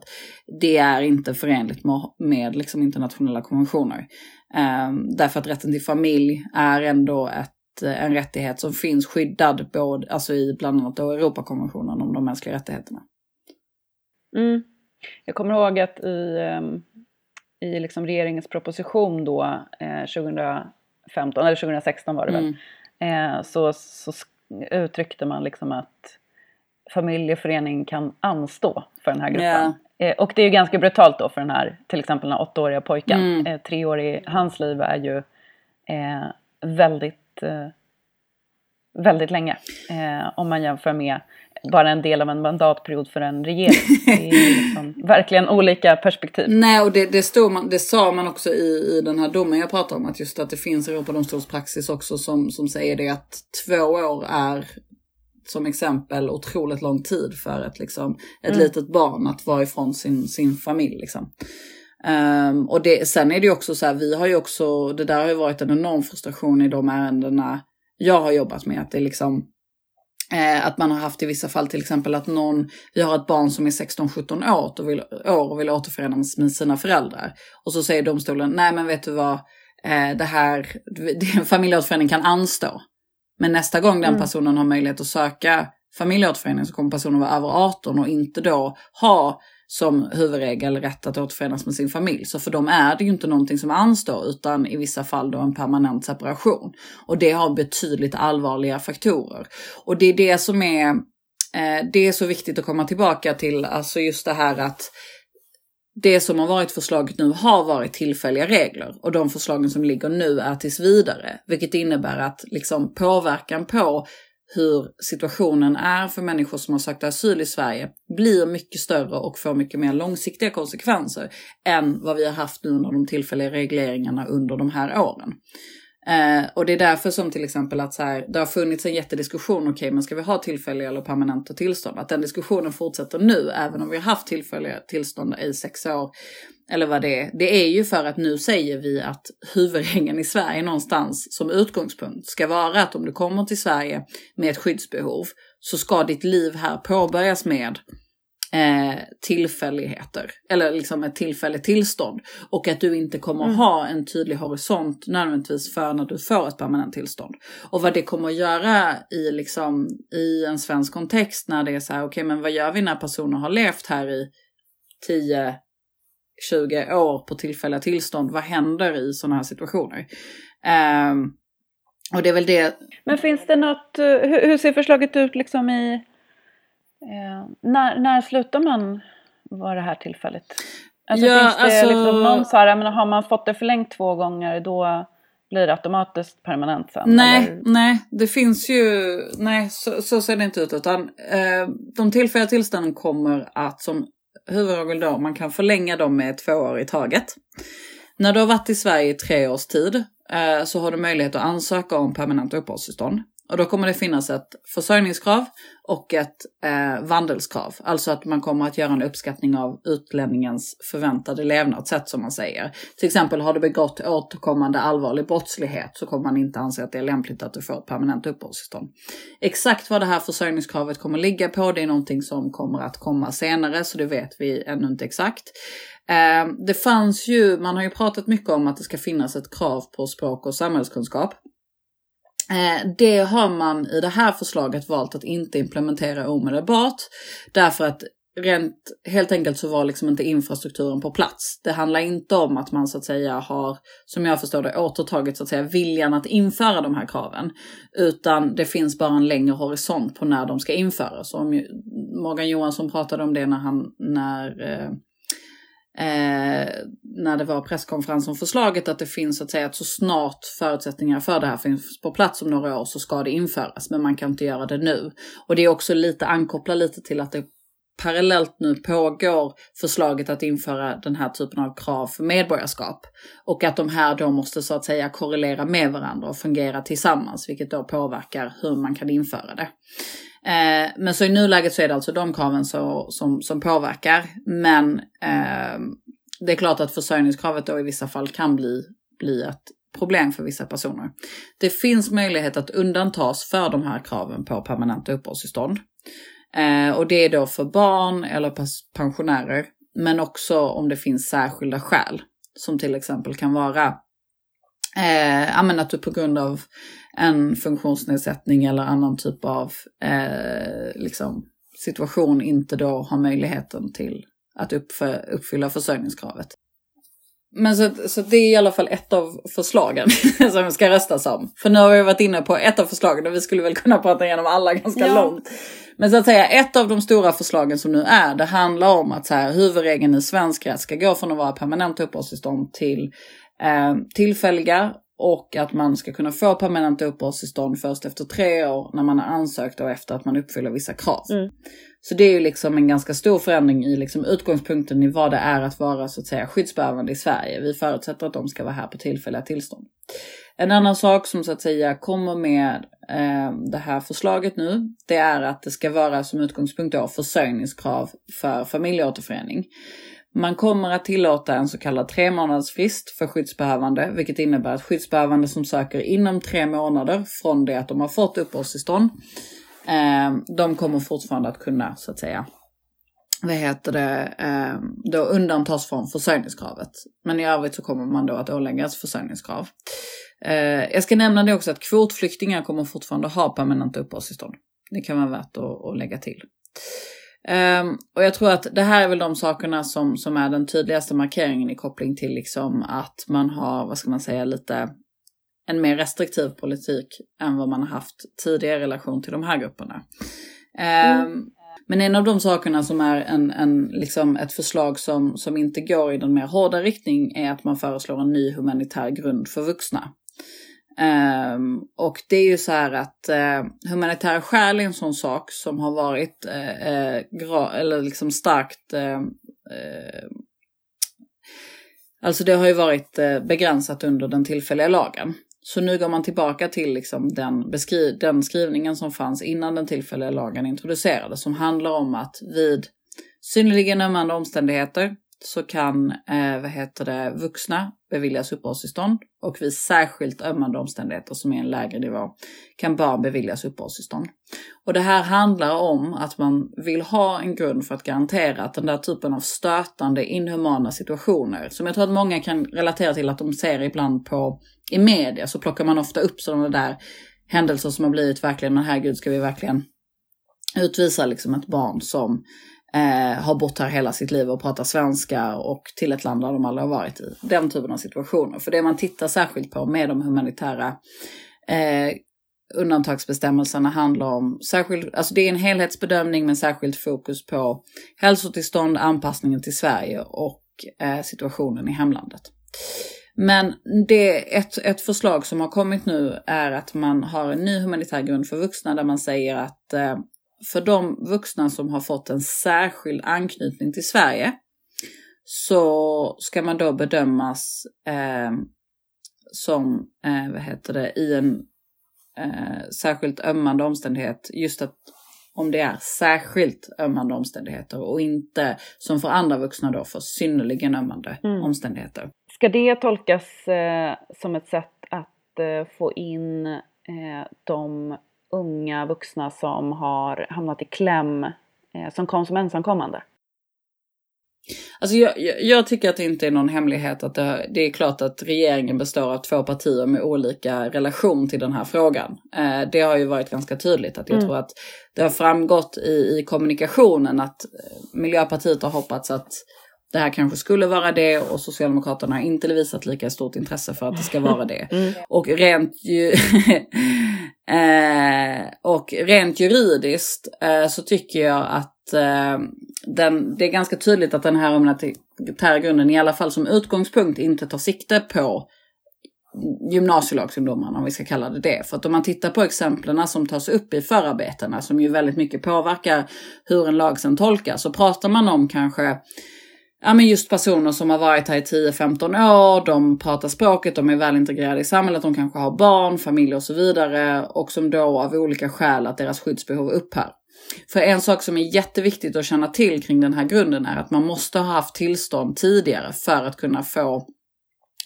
Det är inte förenligt med, med liksom, internationella konventioner. Eh, därför att rätten till familj är ändå ett en rättighet som finns skyddad både, alltså i bland annat då Europakonventionen om de mänskliga rättigheterna. Mm. Jag kommer ihåg att i, ehm, i liksom regeringens proposition då, eh, 2015, eller 2016 var det väl, mm. eh, så, så uttryckte man liksom att familjeförening kan anstå för den här gruppen. Yeah. Eh, och det är ju ganska brutalt då för den här, till exempel den här åttaåriga pojken. Mm. Eh, tre år i hans liv är ju eh, väldigt, eh, väldigt länge. Eh, om man jämför med bara en del av en mandatperiod för en regering. Det är liksom verkligen olika perspektiv. Nej, och det, det, stod man, det sa man också i, i den här domen jag pratar om, att just att det finns Europadomstolspraxis också som, som säger det att två år är som exempel otroligt lång tid för ett, liksom, ett mm. litet barn att vara ifrån sin, sin familj. Liksom. Um, och det, sen är det ju också så här, vi har ju också, det där har ju varit en enorm frustration i de ärendena jag har jobbat med. Att det liksom, eh, att man har haft i vissa fall till exempel att någon, vi har ett barn som är 16-17 år och vill, år och vill återförenas med sina föräldrar. Och så säger domstolen, nej men vet du vad, eh, det här, familjeåterförening kan anstå. Men nästa gång den mm. personen har möjlighet att söka familjeåterförening så kommer personen vara över 18 och inte då ha som huvudregel rätt att återförenas med sin familj. Så för dem är det ju inte någonting som anstår utan i vissa fall då en permanent separation. Och det har betydligt allvarliga faktorer. Och det är det som är, eh, det är så viktigt att komma tillbaka till, alltså just det här att det som har varit förslaget nu har varit tillfälliga regler och de förslagen som ligger nu är tills vidare, vilket innebär att liksom påverkan på hur situationen är för människor som har sökt asyl i Sverige blir mycket större och får mycket mer långsiktiga konsekvenser än vad vi har haft nu under de tillfälliga regleringarna under de här åren. Eh, och det är därför som till exempel att så här, det har funnits en jättediskussion, okej okay, men ska vi ha tillfälliga eller permanenta tillstånd? Att den diskussionen fortsätter nu, även om vi har haft tillfälliga tillstånd i sex år. Eller vad det är. Det är ju för att nu säger vi att huvudregeln i Sverige någonstans som utgångspunkt ska vara att om du kommer till Sverige med ett skyddsbehov så ska ditt liv här påbörjas med eh, tillfälligheter, eller liksom ett tillfälligt tillstånd. Och att du inte kommer mm. ha en tydlig horisont nödvändigtvis för när du får ett permanent tillstånd. Och vad det kommer att göra i, liksom, i en svensk kontext när det är så här, okej okay, men vad gör vi när personer har levt här i 10 20 år på tillfälliga tillstånd. Vad händer i sådana här situationer? Um, och det är väl det. Men finns det något, eh, hur, hur ser förslaget ut liksom i Eh, när, när slutar man vara det här tillfälligt? Alltså ja, finns det alltså... liksom någon så här, men har man fått det förlängt två gånger då blir det automatiskt permanent sen? Nej, eller? nej, det finns ju, nej så, så ser det inte ut utan eh, de tillfälliga tillstånden kommer att som huvudregel då, man kan förlänga dem med två år i taget. När du har varit i Sverige i tre års tid eh, så har du möjlighet att ansöka om permanent uppehållstillstånd. Och då kommer det finnas ett försörjningskrav och ett eh, vandelskrav. Alltså att man kommer att göra en uppskattning av utlänningens förväntade levnadssätt som man säger. Till exempel har du begått återkommande allvarlig brottslighet så kommer man inte anse att det är lämpligt att du får ett permanent uppehållstillstånd. Exakt vad det här försörjningskravet kommer ligga på det är någonting som kommer att komma senare så det vet vi ännu inte exakt. Eh, det fanns ju, man har ju pratat mycket om att det ska finnas ett krav på språk och samhällskunskap. Eh, det har man i det här förslaget valt att inte implementera omedelbart. Därför att rent, helt enkelt så var liksom inte infrastrukturen på plats. Det handlar inte om att man så att säga har, som jag förstår det, återtagit så att säga viljan att införa de här kraven. Utan det finns bara en längre horisont på när de ska införas. Om Morgan Johansson pratade om det när han, när eh, eh, när det var presskonferens om förslaget att det finns att säga att så snart förutsättningar för det här finns på plats om några år så ska det införas, men man kan inte göra det nu. Och det är också lite ankoppla lite till att det parallellt nu pågår förslaget att införa den här typen av krav för medborgarskap. Och att de här då måste så att säga korrelera med varandra och fungera tillsammans, vilket då påverkar hur man kan införa det. Eh, men så i nuläget så är det alltså de kraven så, som, som påverkar. Men eh, det är klart att försörjningskravet då i vissa fall kan bli, bli ett problem för vissa personer. Det finns möjlighet att undantas för de här kraven på permanenta uppehållstillstånd. Eh, och det är då för barn eller pensionärer, men också om det finns särskilda skäl. Som till exempel kan vara eh, att du på grund av en funktionsnedsättning eller annan typ av eh, liksom, situation inte då har möjligheten till att uppfylla försörjningskravet. Men så, så det är i alla fall ett av förslagen som ska röstas om. För nu har vi varit inne på ett av förslagen och vi skulle väl kunna prata igenom alla ganska ja. långt. Men så att säga ett av de stora förslagen som nu är, det handlar om att så här, huvudregeln i svensk rätt ska gå från att vara permanent uppehållstillstånd till eh, tillfälliga och att man ska kunna få permanent uppehållstillstånd först efter tre år när man har ansökt och efter att man uppfyller vissa krav. Mm. Så det är ju liksom en ganska stor förändring i liksom utgångspunkten i vad det är att vara så att säga skyddsbehövande i Sverige. Vi förutsätter att de ska vara här på tillfälliga tillstånd. En annan sak som så att säga kommer med eh, det här förslaget nu, det är att det ska vara som utgångspunkt då försörjningskrav för familjeåterförening. Man kommer att tillåta en så kallad tre månadersfrist för skyddsbehövande, vilket innebär att skyddsbehövande som söker inom tre månader från det att de har fått uppehållstillstånd, eh, de kommer fortfarande att kunna så att säga vad heter det, eh, då undantas från försörjningskravet. Men i övrigt så kommer man då att åläggas försörjningskrav. Eh, jag ska nämna det också att kvotflyktingar kommer fortfarande ha permanenta uppehållstillstånd. Det kan vara värt att, att lägga till. Um, och jag tror att det här är väl de sakerna som, som är den tydligaste markeringen i koppling till liksom att man har, vad ska man säga, lite en mer restriktiv politik än vad man har haft tidigare i relation till de här grupperna. Um, mm. Men en av de sakerna som är en, en, liksom ett förslag som, som inte går i den mer hårda riktning är att man föreslår en ny humanitär grund för vuxna. Um, och det är ju så här att uh, humanitära skäl är en sån sak som har varit uh, uh, eller liksom starkt ehm, Alltså det har ju varit begränsat under den tillfälliga lagen. Så nu går man tillbaka till liksom den, beskri- den skrivningen som fanns innan den tillfälliga lagen introducerades som handlar om att vid synnerligen ömmande omständigheter så kan eh, vad heter det, vuxna beviljas uppehållstillstånd och vid särskilt ömmande omständigheter som är en lägre nivå kan barn beviljas uppehållstillstånd. Och det här handlar om att man vill ha en grund för att garantera att den där typen av stötande, inhumana situationer som jag tror att många kan relatera till att de ser ibland på i media så plockar man ofta upp sådana där händelser som har blivit verkligen, men herregud ska vi verkligen utvisa liksom ett barn som eh, har bott här hela sitt liv och pratar svenska och till ett land där de aldrig har varit i. Den typen av situationer. För det man tittar särskilt på med de humanitära eh, undantagsbestämmelserna handlar om särskilt, alltså det är en helhetsbedömning med särskilt fokus på hälsotillstånd, anpassningen till Sverige och eh, situationen i hemlandet. Men det, ett, ett förslag som har kommit nu är att man har en ny humanitär grund för vuxna där man säger att eh, för de vuxna som har fått en särskild anknytning till Sverige så ska man då bedömas eh, som, eh, vad heter det, i en eh, särskilt ömmande omständighet. Just att om det är särskilt ömmande omständigheter och inte som för andra vuxna då för synnerligen ömmande mm. omständigheter. Ska det tolkas eh, som ett sätt att eh, få in eh, de unga vuxna som har hamnat i kläm eh, som kom som ensamkommande? Alltså jag, jag, tycker att det inte är någon hemlighet att det, det, är klart att regeringen består av två partier med olika relation till den här frågan. Eh, det har ju varit ganska tydligt att jag mm. tror att det har framgått i, i kommunikationen att eh, Miljöpartiet har hoppats att det här kanske skulle vara det och Socialdemokraterna har inte visat lika stort intresse för att det ska vara det. Mm. Och rent ju eh, och rent juridiskt eh, så tycker jag att eh, den, det är ganska tydligt att den här humanitära grunden i alla fall som utgångspunkt inte tar sikte på gymnasielagsungdomarna om vi ska kalla det det. För att om man tittar på exemplen som tas upp i förarbetena som ju väldigt mycket påverkar hur en lag sen tolkas så pratar man om kanske ja, men just personer som har varit här i 10-15 år, de pratar språket, de är väl integrerade i samhället, de kanske har barn, familj och så vidare och som då av olika skäl att deras skyddsbehov upphör. För en sak som är jätteviktigt att känna till kring den här grunden är att man måste ha haft tillstånd tidigare för att kunna få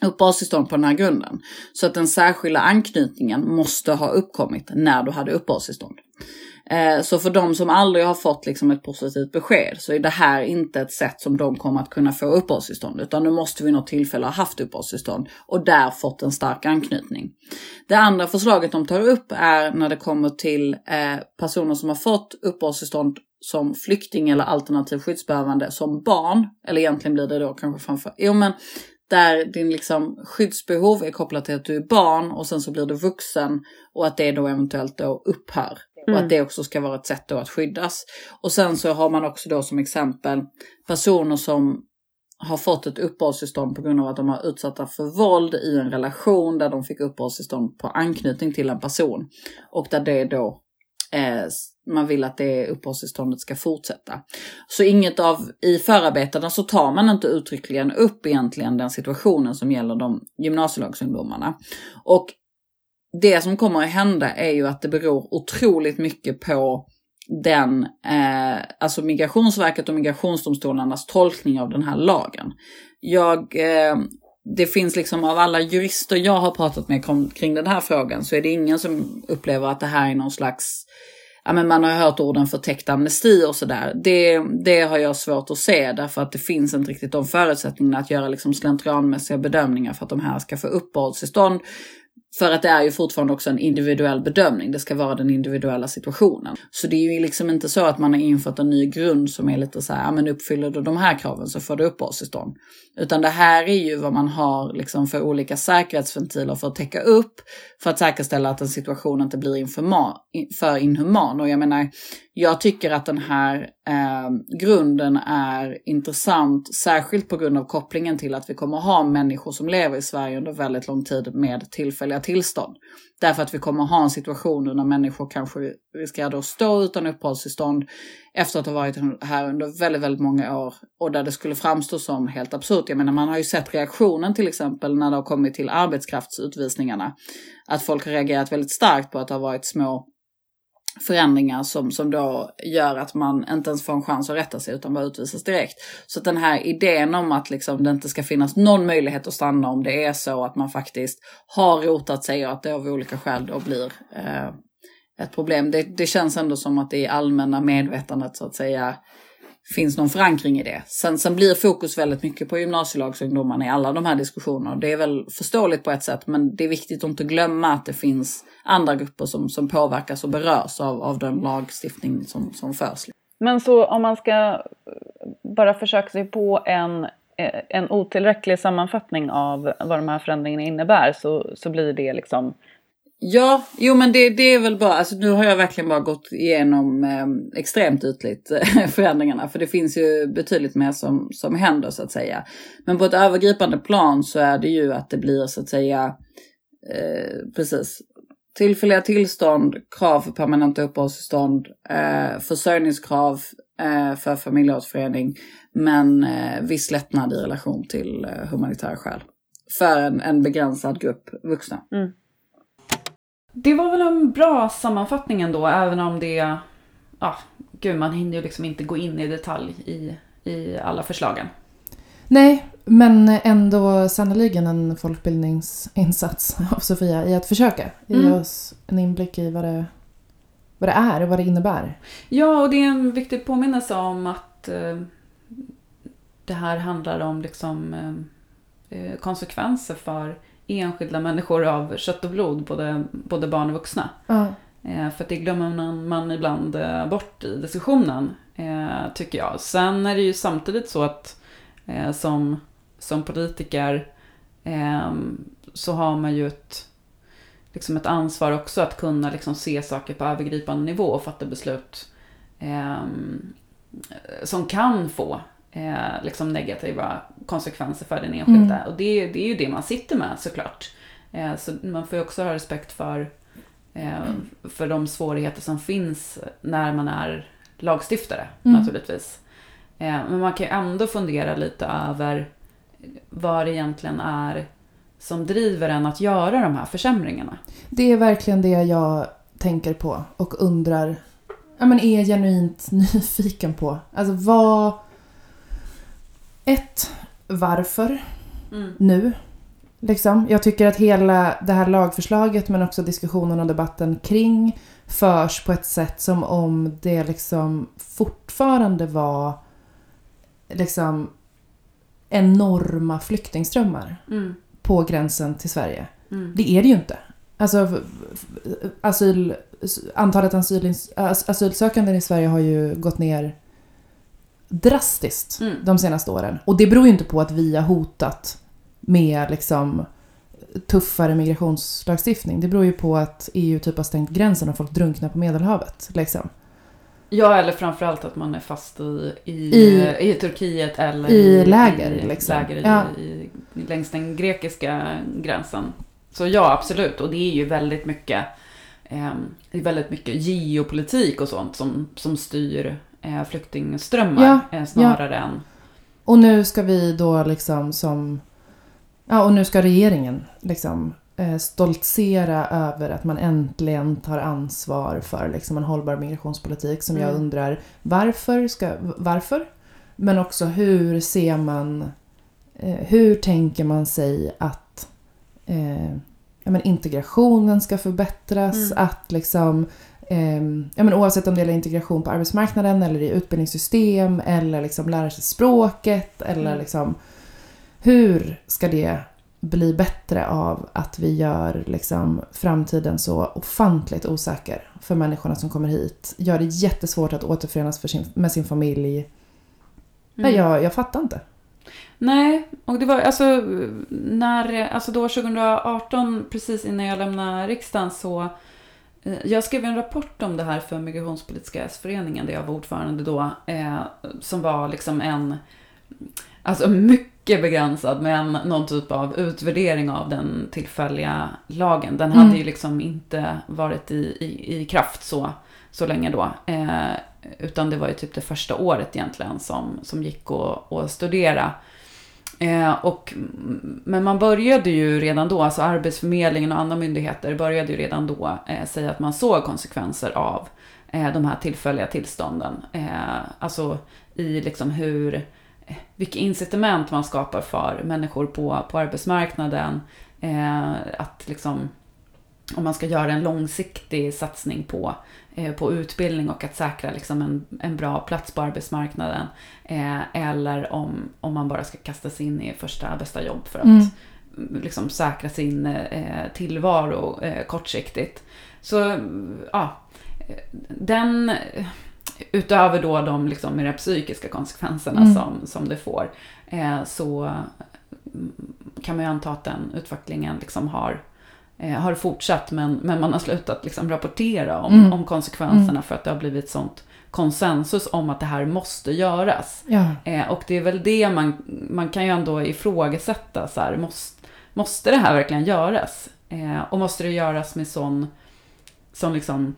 uppehållstillstånd på den här grunden. Så att den särskilda anknytningen måste ha uppkommit när du hade uppehållstillstånd. Eh, så för de som aldrig har fått liksom ett positivt besked så är det här inte ett sätt som de kommer att kunna få uppehållstillstånd. Utan nu måste vi något tillfälle ha haft uppehållstillstånd och där fått en stark anknytning. Det andra förslaget de tar upp är när det kommer till eh, personer som har fått uppehållstillstånd som flykting eller alternativ skyddsbehövande som barn. Eller egentligen blir det då kanske framför... Jo men där din liksom skyddsbehov är kopplat till att du är barn och sen så blir du vuxen och att det då eventuellt då upphör. Mm. Och att det också ska vara ett sätt att skyddas. Och sen så har man också då som exempel personer som har fått ett uppehållstillstånd på grund av att de har utsatta för våld i en relation där de fick uppehållstillstånd på anknytning till en person. Och där det då eh, man vill att det uppehållstillståndet ska fortsätta. Så inget av, i förarbetena så tar man inte uttryckligen upp egentligen den situationen som gäller de gymnasielagsungdomarna. Och det som kommer att hända är ju att det beror otroligt mycket på den, eh, alltså Migrationsverket och migrationsdomstolarnas tolkning av den här lagen. Jag, eh, det finns liksom av alla jurister jag har pratat med kring den här frågan så är det ingen som upplever att det här är någon slags ja, men man har hört orden förtäckt amnesti och sådär. Det, det har jag svårt att se därför att det finns inte riktigt de förutsättningarna att göra liksom slentrianmässiga bedömningar för att de här ska få uppehållstillstånd. För att det är ju fortfarande också en individuell bedömning. Det ska vara den individuella situationen. Så det är ju liksom inte så att man har infört en ny grund som är lite så här, ja men uppfyller du de här kraven så får du uppehållstillstånd. Utan det här är ju vad man har liksom för olika säkerhetsventiler för att täcka upp, för att säkerställa att en situation inte blir för inhuman. Och jag menar, jag tycker att den här eh, grunden är intressant, särskilt på grund av kopplingen till att vi kommer ha människor som lever i Sverige under väldigt lång tid med tillfälliga tillstånd. Därför att vi kommer ha en situation där människor kanske riskerar att stå utan uppehållstillstånd efter att ha varit här under väldigt, väldigt många år och där det skulle framstå som helt absurt. Jag menar, man har ju sett reaktionen till exempel när det har kommit till arbetskraftsutvisningarna. Att folk har reagerat väldigt starkt på att det har varit små förändringar som, som då gör att man inte ens får en chans att rätta sig utan bara utvisas direkt. Så att den här idén om att liksom det inte ska finnas någon möjlighet att stanna om det är så att man faktiskt har rotat sig och att det av olika skäl då blir eh, ett problem. Det, det känns ändå som att det i allmänna medvetandet så att säga finns någon förankring i det. Sen, sen blir fokus väldigt mycket på gymnasielagsungdomarna i alla de här diskussionerna. Det är väl förståeligt på ett sätt, men det är viktigt att inte glömma att det finns andra grupper som, som påverkas och berörs av, av den lagstiftning som, som förs. Men så om man ska bara försöka sig på en, eh, en otillräcklig sammanfattning av vad de här förändringarna innebär så, så blir det liksom Ja, jo men det, det är väl bra. Alltså nu har jag verkligen bara gått igenom eh, extremt ytligt eh, förändringarna. För det finns ju betydligt mer som, som händer så att säga. Men på ett övergripande plan så är det ju att det blir så att säga eh, precis tillfälliga tillstånd, krav för permanenta uppehållstillstånd, eh, försörjningskrav eh, för familjeåterförening, men eh, viss lättnad i relation till eh, humanitära skäl. För en, en begränsad grupp vuxna. Mm. Det var väl en bra sammanfattning ändå, även om det... Ja, gud, man hinner ju liksom inte gå in i detalj i, i alla förslagen. Nej, men ändå sannoliken en folkbildningsinsats av Sofia i att försöka ge mm. oss en inblick i vad det, vad det är och vad det innebär. Ja, och det är en viktig påminnelse om att eh, det här handlar om liksom, eh, eh konsekvenser för enskilda människor av kött och blod, både, både barn och vuxna. Mm. Eh, för det glömmer man, man ibland eh, bort i diskussionen, eh, tycker jag. Sen är det ju samtidigt så att eh, som, som politiker ehm, så har man ju ett, liksom ett ansvar också att kunna liksom se saker på övergripande nivå och fatta beslut ehm, som kan få eh, liksom negativa konsekvenser för den enskilda. Mm. Och det, det är ju det man sitter med såklart. Eh, så man får ju också ha respekt för, eh, för de svårigheter som finns när man är lagstiftare mm. naturligtvis. Eh, men man kan ju ändå fundera lite över vad det egentligen är som driver en att göra de här försämringarna. Det är verkligen det jag tänker på och undrar, ja men är genuint nyfiken på. Alltså vad... Ett, varför Mm. nu? Liksom. Jag tycker att hela det här lagförslaget men också diskussionen och debatten kring förs på ett sätt som om det liksom fortfarande var liksom enorma flyktingströmmar Mm. på gränsen till Sverige. Mm. Det är det ju inte. Alltså, asyl, antalet asylins- as- asylsökande i Sverige har ju gått ner drastiskt Mm. de senaste åren. Och det beror ju inte på att vi har hotat med liksom tuffare migrationslagstiftning. Det beror ju på att EU typ har stängt gränsen och folk drunknar på Medelhavet. Liksom. Ja, eller framförallt att man är fast i, i, I- i Turkiet eller i läger, i, liksom. läger Ja. i, längs den grekiska gränsen. Så ja, absolut. Och det är ju väldigt mycket, eh, väldigt mycket geopolitik och sånt som, som styr eh, flyktingströmmar eh, snarare än... Och nu ska vi då liksom som... Ja, och nu ska regeringen liksom eh, stoltsera över att man äntligen tar ansvar för liksom en hållbar migrationspolitik som jag Mm. undrar varför ska... Varför? Men också hur ser man... Eh, hur tänker man sig att eh, ja, men integrationen ska förbättras? Mm. Att liksom... ehm, ja, men oavsett om det gäller integration på arbetsmarknaden eller i utbildningssystem eller liksom lära sig språket eller Mm. liksom hur ska det bli bättre av att vi gör liksom framtiden så ofantligt osäker för människorna som kommer hit? Gör det jättesvårt att återförenas för sin, med sin familj. Nej, jag, jag fattar inte. Nej, och det var alltså när, alltså då 2018, precis innan jag lämnade riksdagen så eh, jag skrev en rapport om det här för Migrationspolitiska S-föreningen där jag var ordförande då. Eh, som var liksom en, alltså mycket begränsad men någon typ av utvärdering av den tillfälliga lagen. Den hade Mm. ju liksom inte varit i, i, i kraft så, så länge då. Eh, utan det var ju typ det första året egentligen som, som gick att, att studera. Eh, och, men man började ju redan då, alltså Arbetsförmedlingen och andra myndigheter började ju redan då eh, säga att man såg konsekvenser av eh, de här tillfälliga tillstånden. Eh, alltså i liksom hur, eh, vilka incitament man skapar för människor på, på arbetsmarknaden. Eh, att liksom, om man ska göra en långsiktig satsning på, eh, på utbildning och att säkra liksom en, en bra plats på arbetsmarknaden. Eh, eller om, om man bara ska kasta sig in i första bästa jobb för att Mm. liksom säkra sin eh, tillvaro eh, kortsiktigt. Så ja, eh, den eh, utöver då de liksom mer psykiska konsekvenserna Mm. som, som det får eh, så kan man ju anta att den utvecklingen liksom har eh, har fortsatt men, men man har slutat liksom rapportera om, Mm. om konsekvenserna för att det har blivit sånt konsensus om att det här måste göras. Ja. Eh, och det är väl det man, man kan ju ändå ifrågasätta. Så här, måste, måste det här verkligen göras? Eh, och måste det göras med sån, sån liksom,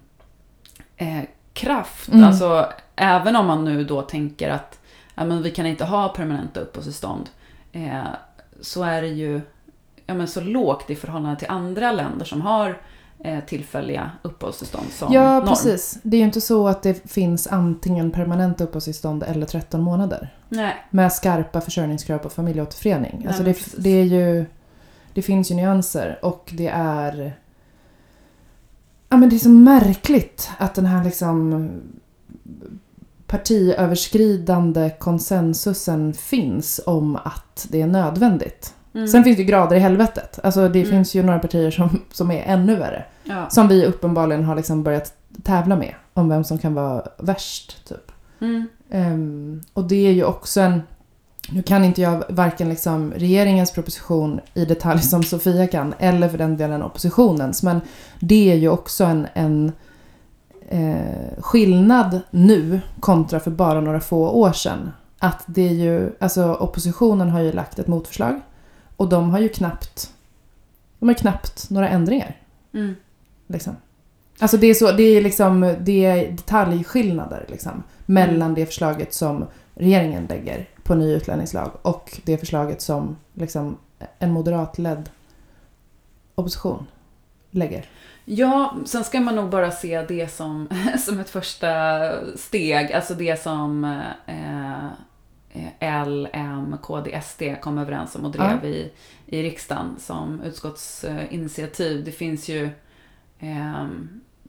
eh, kraft? Mm. Alltså, även om man nu då tänker att ja, men vi kan inte ha permanenta uppehållstillstånd. Eh, så är det ju ja, men så lågt i förhållande till andra länder som har eh, tillfälliga uppehållstillstånd som Ja, norm. precis. Det är ju inte så att det finns antingen permanent uppehållstillstånd eller 13 månader. Nej. Med skarpa försörjningskrav på familjeåterförening. Nej, Alltså det, det är ju... Det finns ju nyanser och det är... Ja men det är så märkligt att den här liksom partiöverskridande konsensusen finns om att det är nödvändigt. Mm. Sen finns det ju grader i helvetet. Alltså det Mm. finns ju några partier som, som är ännu värre. ja. Som vi uppenbarligen har liksom börjat tävla med. Om vem som kan vara värst, typ. Mm. Ehm, och det är ju också en... Nu kan inte jag varken liksom regeringens proposition i detalj som Sofia kan, eller för den delen oppositionens. Men det är ju också en, en eh, skillnad nu kontra för bara några få år sedan. Att det är ju, alltså oppositionen har ju lagt ett motförslag. Och de har ju knappt, de har knappt några ändringar. Mm. Liksom. Alltså det är, så, det är liksom det är detaljskillnader liksom, mellan Mm. det förslaget som regeringen lägger på ny utlänningslag och det förslaget som liksom en moderatledd opposition lägger. Ja, sen ska man nog bara se det som, som ett första steg. Alltså det som eh, L, M, KD, SD kom överens om och drev ja. i, i riksdagen som utskottsinitiativ. Det finns ju eh,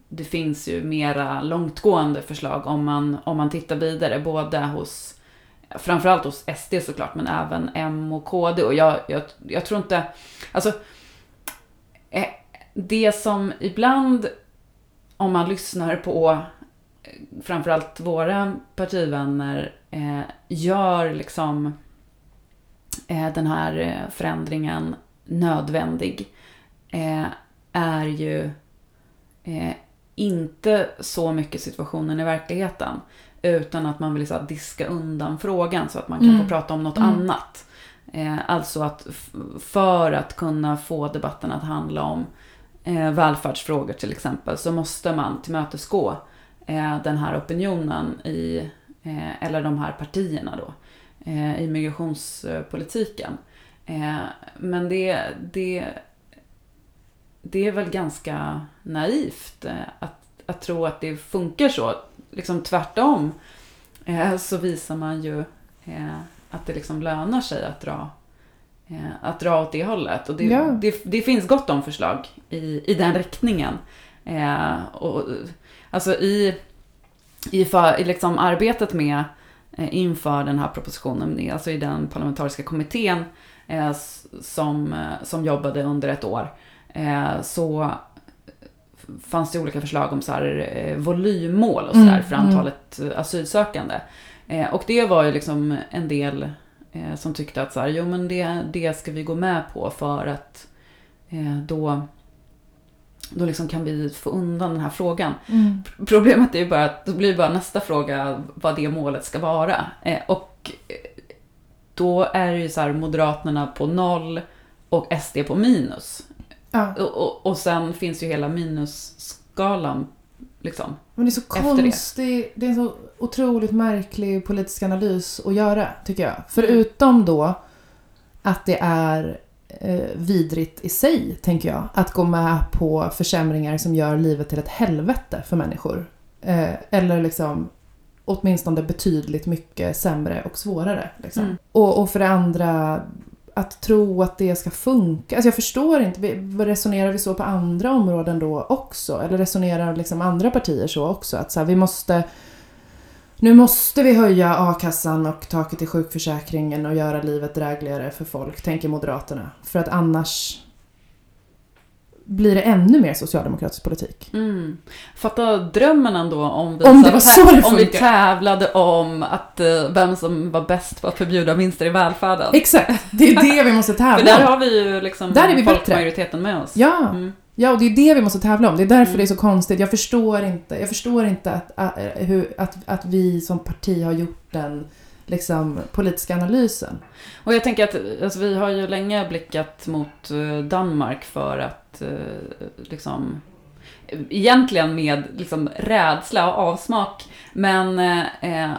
det finns ju mera långtgående förslag om man, om man tittar vidare, både hos framförallt hos SD såklart, men även M och KD. Och jag, jag, jag tror inte, alltså eh, det som ibland, om man lyssnar på framförallt våra partivänner, eh, gör liksom eh, den här eh, förändringen nödvändig, eh, är ju eh, inte så mycket situationen i verkligheten. Utan att man vill så diska undan frågan så att man kan mm. få prata om något mm. annat. Eh, alltså att för att kunna få debatten att handla om eh, välfärdsfrågor till exempel så måste man tillmötesgå eh, den här opinionen i, eller de här partierna då, eh, i migrationspolitiken. Eh, men det, det, det är väl ganska naivt eh, att, att tro att det funkar så. Liksom tvärtom så visar man ju att det liksom lönar sig att dra Eh, att dra åt det hållet. Och det, ja. det, det, finns gott om förslag i, i den riktningen. Eh, och, alltså i, i, för, i liksom arbetet med eh, inför den här propositionen, alltså i den parlamentariska kommittén eh, som, eh, som jobbade under ett år, eh, så fanns det olika förslag om så här, volymmål och så där mm, för mm. antalet mm. asylsökande. och det var ju liksom en del eh, som tyckte att så här, jo men det, det ska vi gå med på för att eh, då, då liksom kan vi få undan den här frågan. Mm. Problemet är ju bara att då blir bara nästa fråga vad det målet ska vara. Eh, och eh, då är det ju så här Moderaterna på noll och SD på minus. Ja. Och, och, och sen finns ju hela minusskalan Liksom, Men det är så konstigt, det. det. är en så otroligt märklig politisk analys att göra, tycker jag. Förutom då att det är vidrigt i sig, tänker jag, att gå med på försämringar som gör livet till ett helvete för människor. Eh, eller liksom åtminstone betydligt mycket sämre och svårare. Liksom. Mm. Och, och för det andra att tro att det ska funka. Alltså jag förstår inte, resonerar vi så på andra områden då också? Eller resonerar liksom andra partier så också? Att så här, vi måste... Nu måste vi höja a-kassan och taket i sjukförsäkringen och göra livet drägligare för folk, tänker Moderaterna. För att annars blir det ännu mer socialdemokratisk politik. Mm. Fatta drömmen ändå om vi, om det var så det om vi tävlade om att, uh, vem som var bäst på att förbjuda vinster i välfärden. Exakt, det är det vi måste tävla om. För där har vi ju liksom där är vi folkmajoriteten med oss. Ja. Mm. Ja, och det är det vi måste tävla om. Det är därför mm. det är så konstigt. Jag förstår inte, jag förstår inte att, att, hur, att, att vi som parti har gjort den liksom, politiska analysen. Och jag tänker att alltså, vi har ju länge blickat mot eh, Danmark för att eh, liksom egentligen med liksom rädsla och avsmak men, eh,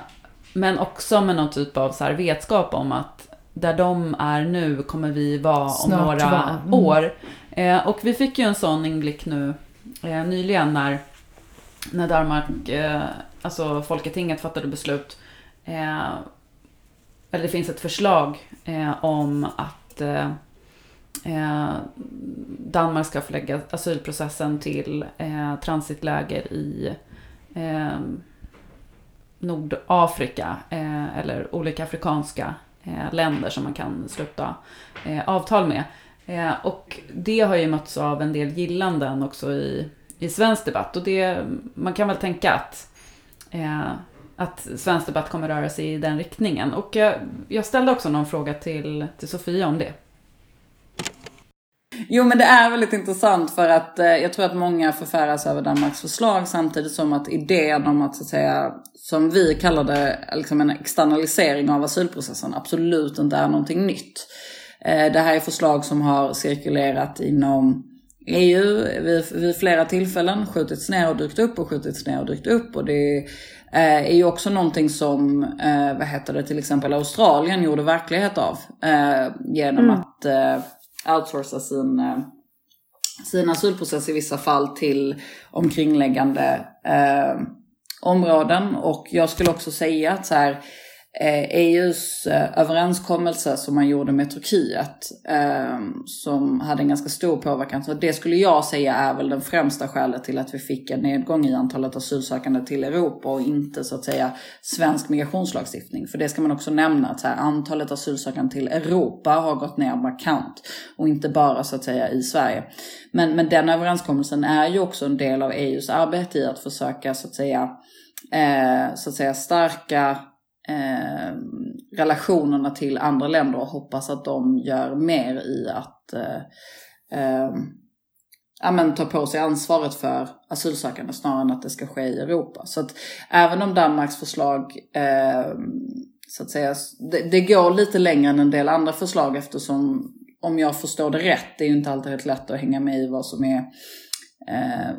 men också med någon typ av så här vetskap om att där de är nu kommer vi vara Snart om några mm. år. Eh, och vi fick ju en sån inblick nu eh, nyligen när, när Danmark, eh, alltså Folketinget fattade beslut eh, eller det finns ett förslag eh, om att eh, Danmark ska förlägga asylprocessen till transitläger i Nordafrika eller olika afrikanska länder som man kan sluta avtal med. Eh, och det har ju mötts av en del gillanden också i, i svensk debatt och det, man kan väl tänka att eh, att svensk debatt kommer röra sig i den riktningen. Och jag, jag ställde också någon fråga till, till Sofia om det. Jo men det är väldigt intressant för att eh, jag tror att många förfäras över Danmarks förslag samtidigt som att idén om att så att säga, som vi kallar det, liksom en externalisering av asylprocessen absolut inte är någonting nytt. Eh, det här är förslag som har cirkulerat inom EU vid, vid flera tillfällen, skjutits ner och dykt upp och skjutits ner och dykt upp och det är ju också någonting som, eh, vad heter det, till exempel Australien gjorde verklighet av. Eh, genom mm. att eh, outsourca sin, eh, sin asylprocess i vissa fall till omkringliggande eh, områden. Och jag skulle också säga att så här, Eh, e EUs eh, överenskommelse som man gjorde med Turkiet eh, som hade en ganska stor påverkan. Så det skulle jag säga är väl den främsta skälet till att vi fick en nedgång i antalet asylsökande till Europa och inte så att säga svensk migrationslagstiftning. För det ska man också nämna att så här, antalet asylsökande till Europa har gått ner markant och inte bara så att säga i Sverige. Men, men den överenskommelsen är ju också en del av EUs arbete i att försöka så att säga, eh, så att säga stärka eh, relationerna till andra länder och hoppas att de gör mer i att eh, eh, ja, men, ta på sig ansvaret för asylsökande snarare än att det ska ske i Europa. Så att även om Danmarks förslag eh, så att säga, det, det, går lite längre än en del andra förslag eftersom om jag förstår det rätt, det är ju inte alltid helt lätt att hänga med i vad som är eh,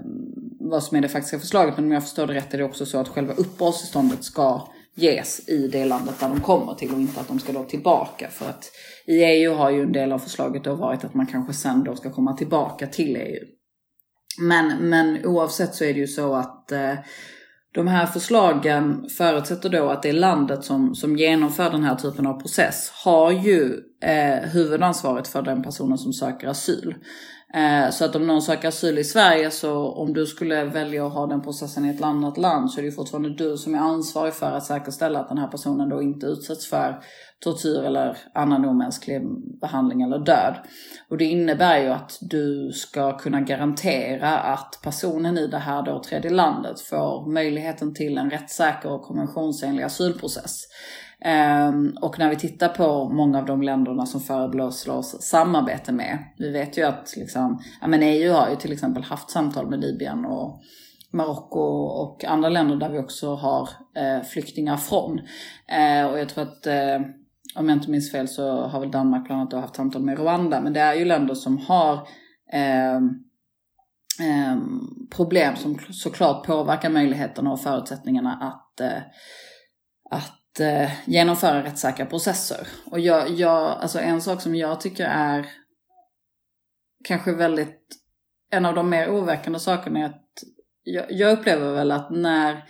vad som är det faktiska förslaget, men om jag förstår det rätt är det också så att själva uppehållstillståndet ska ges i det landet där de kommer till och inte att de ska då tillbaka. För att i EU har ju en del av förslaget då varit att man kanske sen då ska komma tillbaka till EU. Men, men oavsett så är det ju så att eh, de här förslagen förutsätter då att det landet som, som genomför den här typen av process har ju eh, huvudansvaret för den personen som söker asyl. Eh, så att om någon söker asyl i Sverige så om du skulle välja att ha den processen i ett annat land så är det fortfarande du som är ansvarig för att säkerställa att den här personen då inte utsätts för tortyr eller annan omänsklig behandling eller död. Och det innebär ju att du ska kunna garantera att personen i det här då tredje landet får möjligheten till en rättssäker och konventionsenlig asylprocess. Ehm, och när vi tittar på många av de länderna som föreslås samarbete med. Vi vet ju att liksom, ja men EU har ju till exempel haft samtal med Libyen och Marocko och andra länder där vi också har eh, flyktingar från. Eh, och jag tror att eh, om jag inte minns fel så har väl Danmark bland annat haft samtal med Rwanda. Men det är ju länder som har eh, eh, problem som såklart påverkar möjligheterna och förutsättningarna att, eh, att genomföra rättssäkra processer. Och jag, jag, alltså en sak som jag tycker är kanske väldigt, en av de mer oroväckande sakerna är att jag, jag upplever väl att när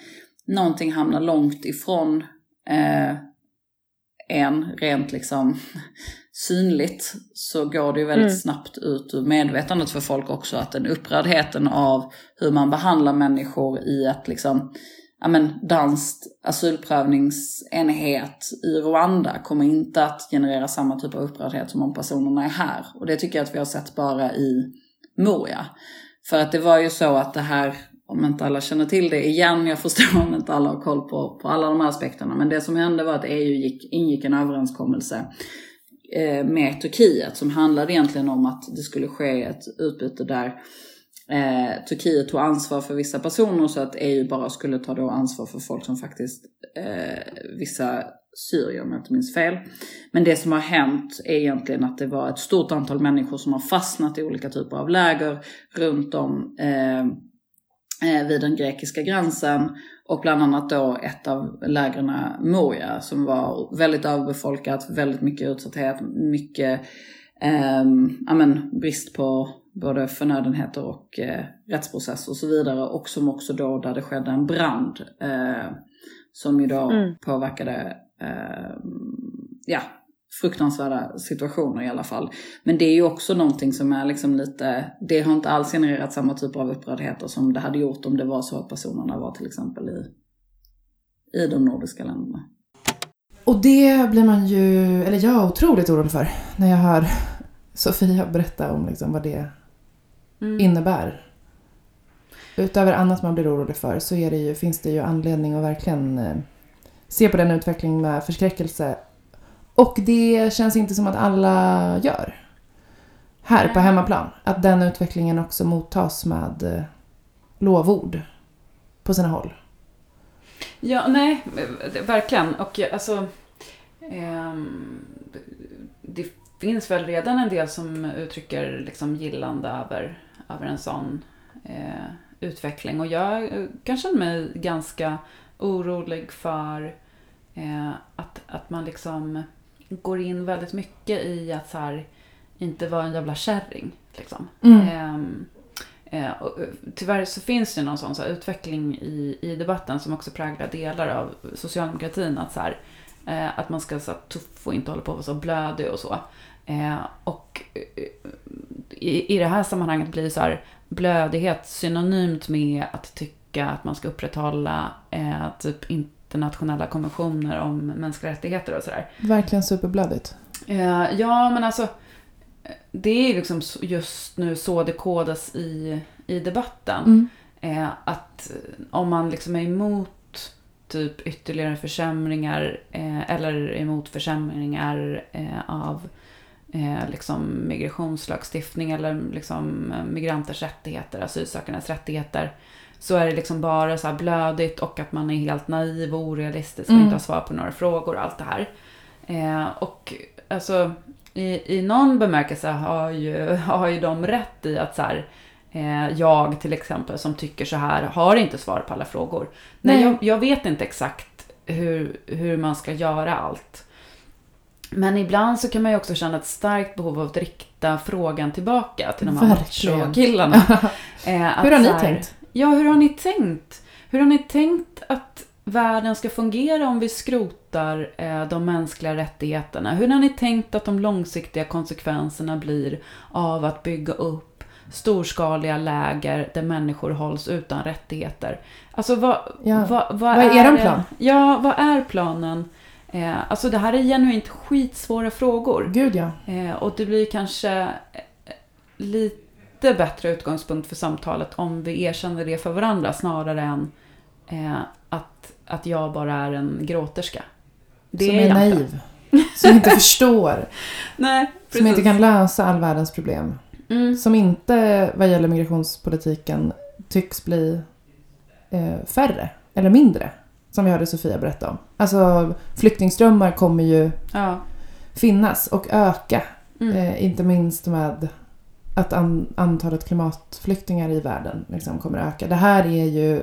någonting hamnar långt ifrån eh, en rent liksom synligt så går det ju väldigt mm. snabbt ut ur medvetandet för folk också att den upprördheten av hur man behandlar människor i ett liksom ja men, danskt asylprövningsenhet i Rwanda kommer inte att generera samma typ av upprördhet som om personerna är här. Och det tycker jag att vi har sett bara i Moria. För att det var ju så att det här, om inte alla känner till det igen, jag förstår om inte alla har koll på, på alla de här aspekterna, men det som hände var att EU gick, ingick en överenskommelse eh, med Turkiet som handlade egentligen om att det skulle ske ett utbyte där eh, Turkiet tog ansvar för vissa personer så att EU bara skulle ta då ansvar för folk som faktiskt, eh, vissa syrier om jag inte minns fel. Men det som har hänt är egentligen att det var ett stort antal människor som har fastnat i olika typer av läger runt om eh, eh vid den grekiska gränsen. Och bland annat då ett av lägren Moria som var väldigt överbefolkat, väldigt mycket utsatthet, mycket eh, amen, brist på både förnödenheter och eh, rättsprocess och så vidare. Och som också då där det skedde en brand eh, som ju då mm. påverkade eh, ja, fruktansvärda situationer i alla fall. Men det är ju också någonting som är liksom lite, det har inte alls genererat samma typ av upprördheter som det hade gjort om det var så att personerna var till exempel i, i de nordiska länderna. Och det blir man ju, eller jag är otroligt orolig för när jag hör Sofia berätta om liksom vad det mm. innebär. Utöver annat man blir orolig för så det ju, finns det ju anledning att verkligen eh, se på den utvecklingen med förskräckelse. Och det känns inte som att alla gör. Här på hemmaplan. Att den utvecklingen också mottas med eh, lovord på sina håll. Ja, nej, verkligen. Och alltså... Eh, det finns väl redan en del som uttrycker liksom gillande över över en sån eh, utveckling. Och jag kan känna mig ganska orolig för eh, att, att man liksom går in väldigt mycket i att så här, inte vara en jävla kärring. Liksom. Mm. Ehm, eh, och, eh, tyvärr så finns det någon sån så här, utveckling i, i debatten som också präglar delar av socialdemokratin. Att, så här, eh, att man ska vara tuff och inte hålla på att vara så blödig och så. Eh, och eh, i, i det här sammanhanget blir så här, blödighet synonymt med att tycka att man ska upprätthålla eh, typ internationella konventioner om mänskliga rättigheter och sådär. Verkligen superblödigt. Eh, ja, men alltså eh, det är liksom just nu så det kodas i, i debatten. Mm. Eh, att om man liksom är emot typ ytterligare försämringar eh, eller emot försämringar eh, av eh, liksom migrationslagstiftning eller liksom migranters rättigheter, asylsökandes rättigheter. Så är det liksom bara så blödigt och att man är helt naiv och orealistisk och Mm. inte har svar på några frågor och allt det här. Eh, och alltså i, i någon bemärkelse har ju, har ju de rätt i att så här, eh, jag till exempel som tycker så här har inte svar på alla frågor. Nej, Nej. jag, jag vet inte exakt hur, hur man ska göra allt. Men ibland så kan man ju också känna ett starkt behov av att rikta frågan tillbaka till de här macho-killarna. Eh, Hur har ni här- tänkt? Ja, hur har ni tänkt? Hur har ni tänkt att världen ska fungera om vi skrotar eh, de mänskliga rättigheterna? Hur har ni tänkt att de långsiktiga konsekvenserna blir av att bygga upp storskaliga läger där människor hålls utan rättigheter? Alltså vad, Ja. vad, vad, Vad är eran plan? Ja, vad är planen? Eh, alltså det här är genuint skitsvåra frågor. Gud ja. Eh, och det blir kanske eh, lite bättre utgångspunkt för samtalet om vi erkänner det för varandra snarare än eh, att, att jag bara är en gråterska. Det som är är naiv. Som inte förstår. Nej, precis. Som inte kan lösa all världens problem. Mm. Som inte, vad gäller migrationspolitiken, tycks bli eh, färre. Eller mindre. Som vi hörde Sofia berätta om. Alltså flyktingströmmar kommer ju Ja. finnas och öka. Mm. Eh, inte minst med att an, antalet klimatflyktingar i världen liksom kommer öka. Det här är ju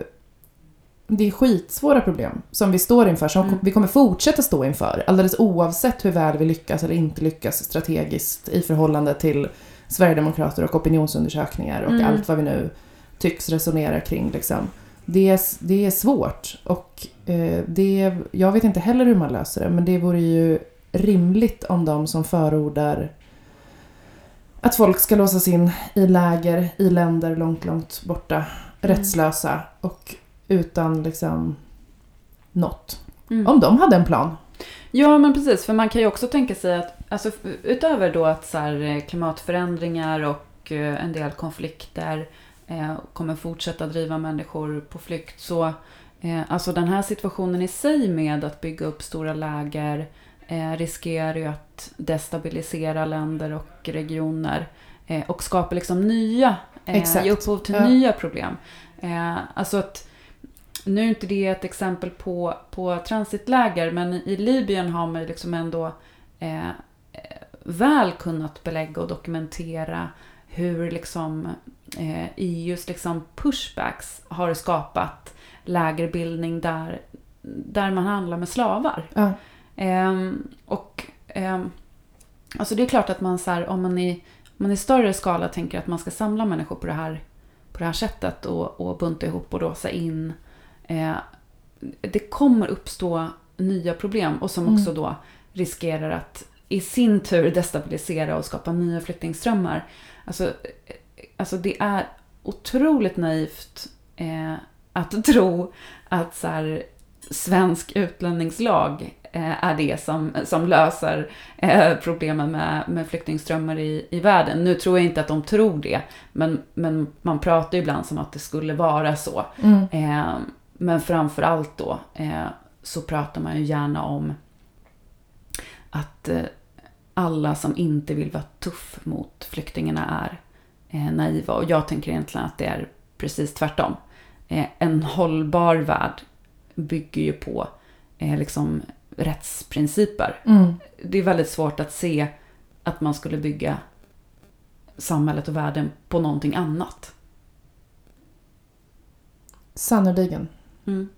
det är skitsvåra problem som vi står inför, som Mm. vi kommer fortsätta stå inför. Alldeles oavsett hur väl vi lyckas eller inte lyckas strategiskt i förhållande till Sverigedemokrater och opinionsundersökningar och Mm. allt vad vi nu tycks resonera kring. Liksom. Det, är, det är svårt och eh, det, jag vet inte heller hur man löser det men det vore ju rimligt om de som förordar att folk ska låsas in i läger i länder långt, långt borta, Mm. rättslösa och utan liksom något. Mm. Om de hade en plan. Ja, men precis. För man kan ju också tänka sig att, alltså, utöver då att så här, eh, klimatförändringar och eh, en del konflikter eh, kommer fortsätta driva människor på flykt, så eh, alltså den här situationen i sig med att bygga upp stora läger eh, riskerar ju att destabilisera länder och regioner eh, och skapa liksom nya, eh, ge upphov till Ja. nya problem. Eh, alltså att nu är inte det ett exempel på, på transitläger, men i Libyen har man ju liksom ändå eh, väl kunnat belägga och dokumentera hur liksom eh, EUs liksom pushbacks har skapat lägerbildning där, där man handlar med slavar. Ja. Ehm, och ehm, alltså det är klart att man så här, om man i, om man i större skala tänker att man ska samla människor på det här, på det här sättet och, och bunta ihop och låsa in. Eh, det kommer uppstå nya problem och som Mm. också då riskerar att i sin tur destabilisera och skapa nya flyktingströmmar. Alltså, alltså det är otroligt naivt eh, att tro att så här, svensk utlänningslag eh, är det som, som löser eh, problemen med, med flyktingströmmar i, i världen. Nu tror jag inte att de tror det, men, men man pratar ju ibland som att det skulle vara så. Mm. Eh, men framför allt då eh, så pratar man ju gärna om att eh, alla som inte vill vara tuff mot flyktingarna är naiva. Och jag tänker egentligen att det är precis tvärtom. Eh, en hållbar värld bygger ju på eh, liksom rättsprinciper. Mm. Det är väldigt svårt att se att man skulle bygga samhället och världen på någonting annat. Sannerligen. Mm.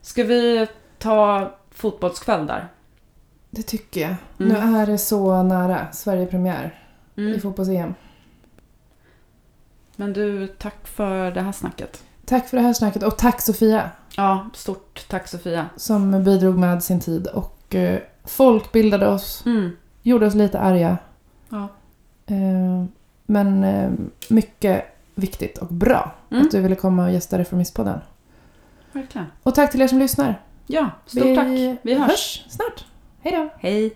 Ska vi ta fotbollskväll där? Det tycker jag. Mm. Nu är det så nära Sverige-premiär i Mm. fotbolls-EM. Men du, tack för det här snacket. Tack för det här snacket och tack Sofia Ja, stort tack Sofia. som bidrog med sin tid och eh, folkbildade oss, Mm. gjorde oss lite arga. Ja. Eh, men eh, mycket viktigt och bra Mm. att du ville komma och gästa Reformistpodden. Verkligen. Och tack till er som lyssnar. Ja, stort tack. Vi hörs. snart. Hej då. Hej.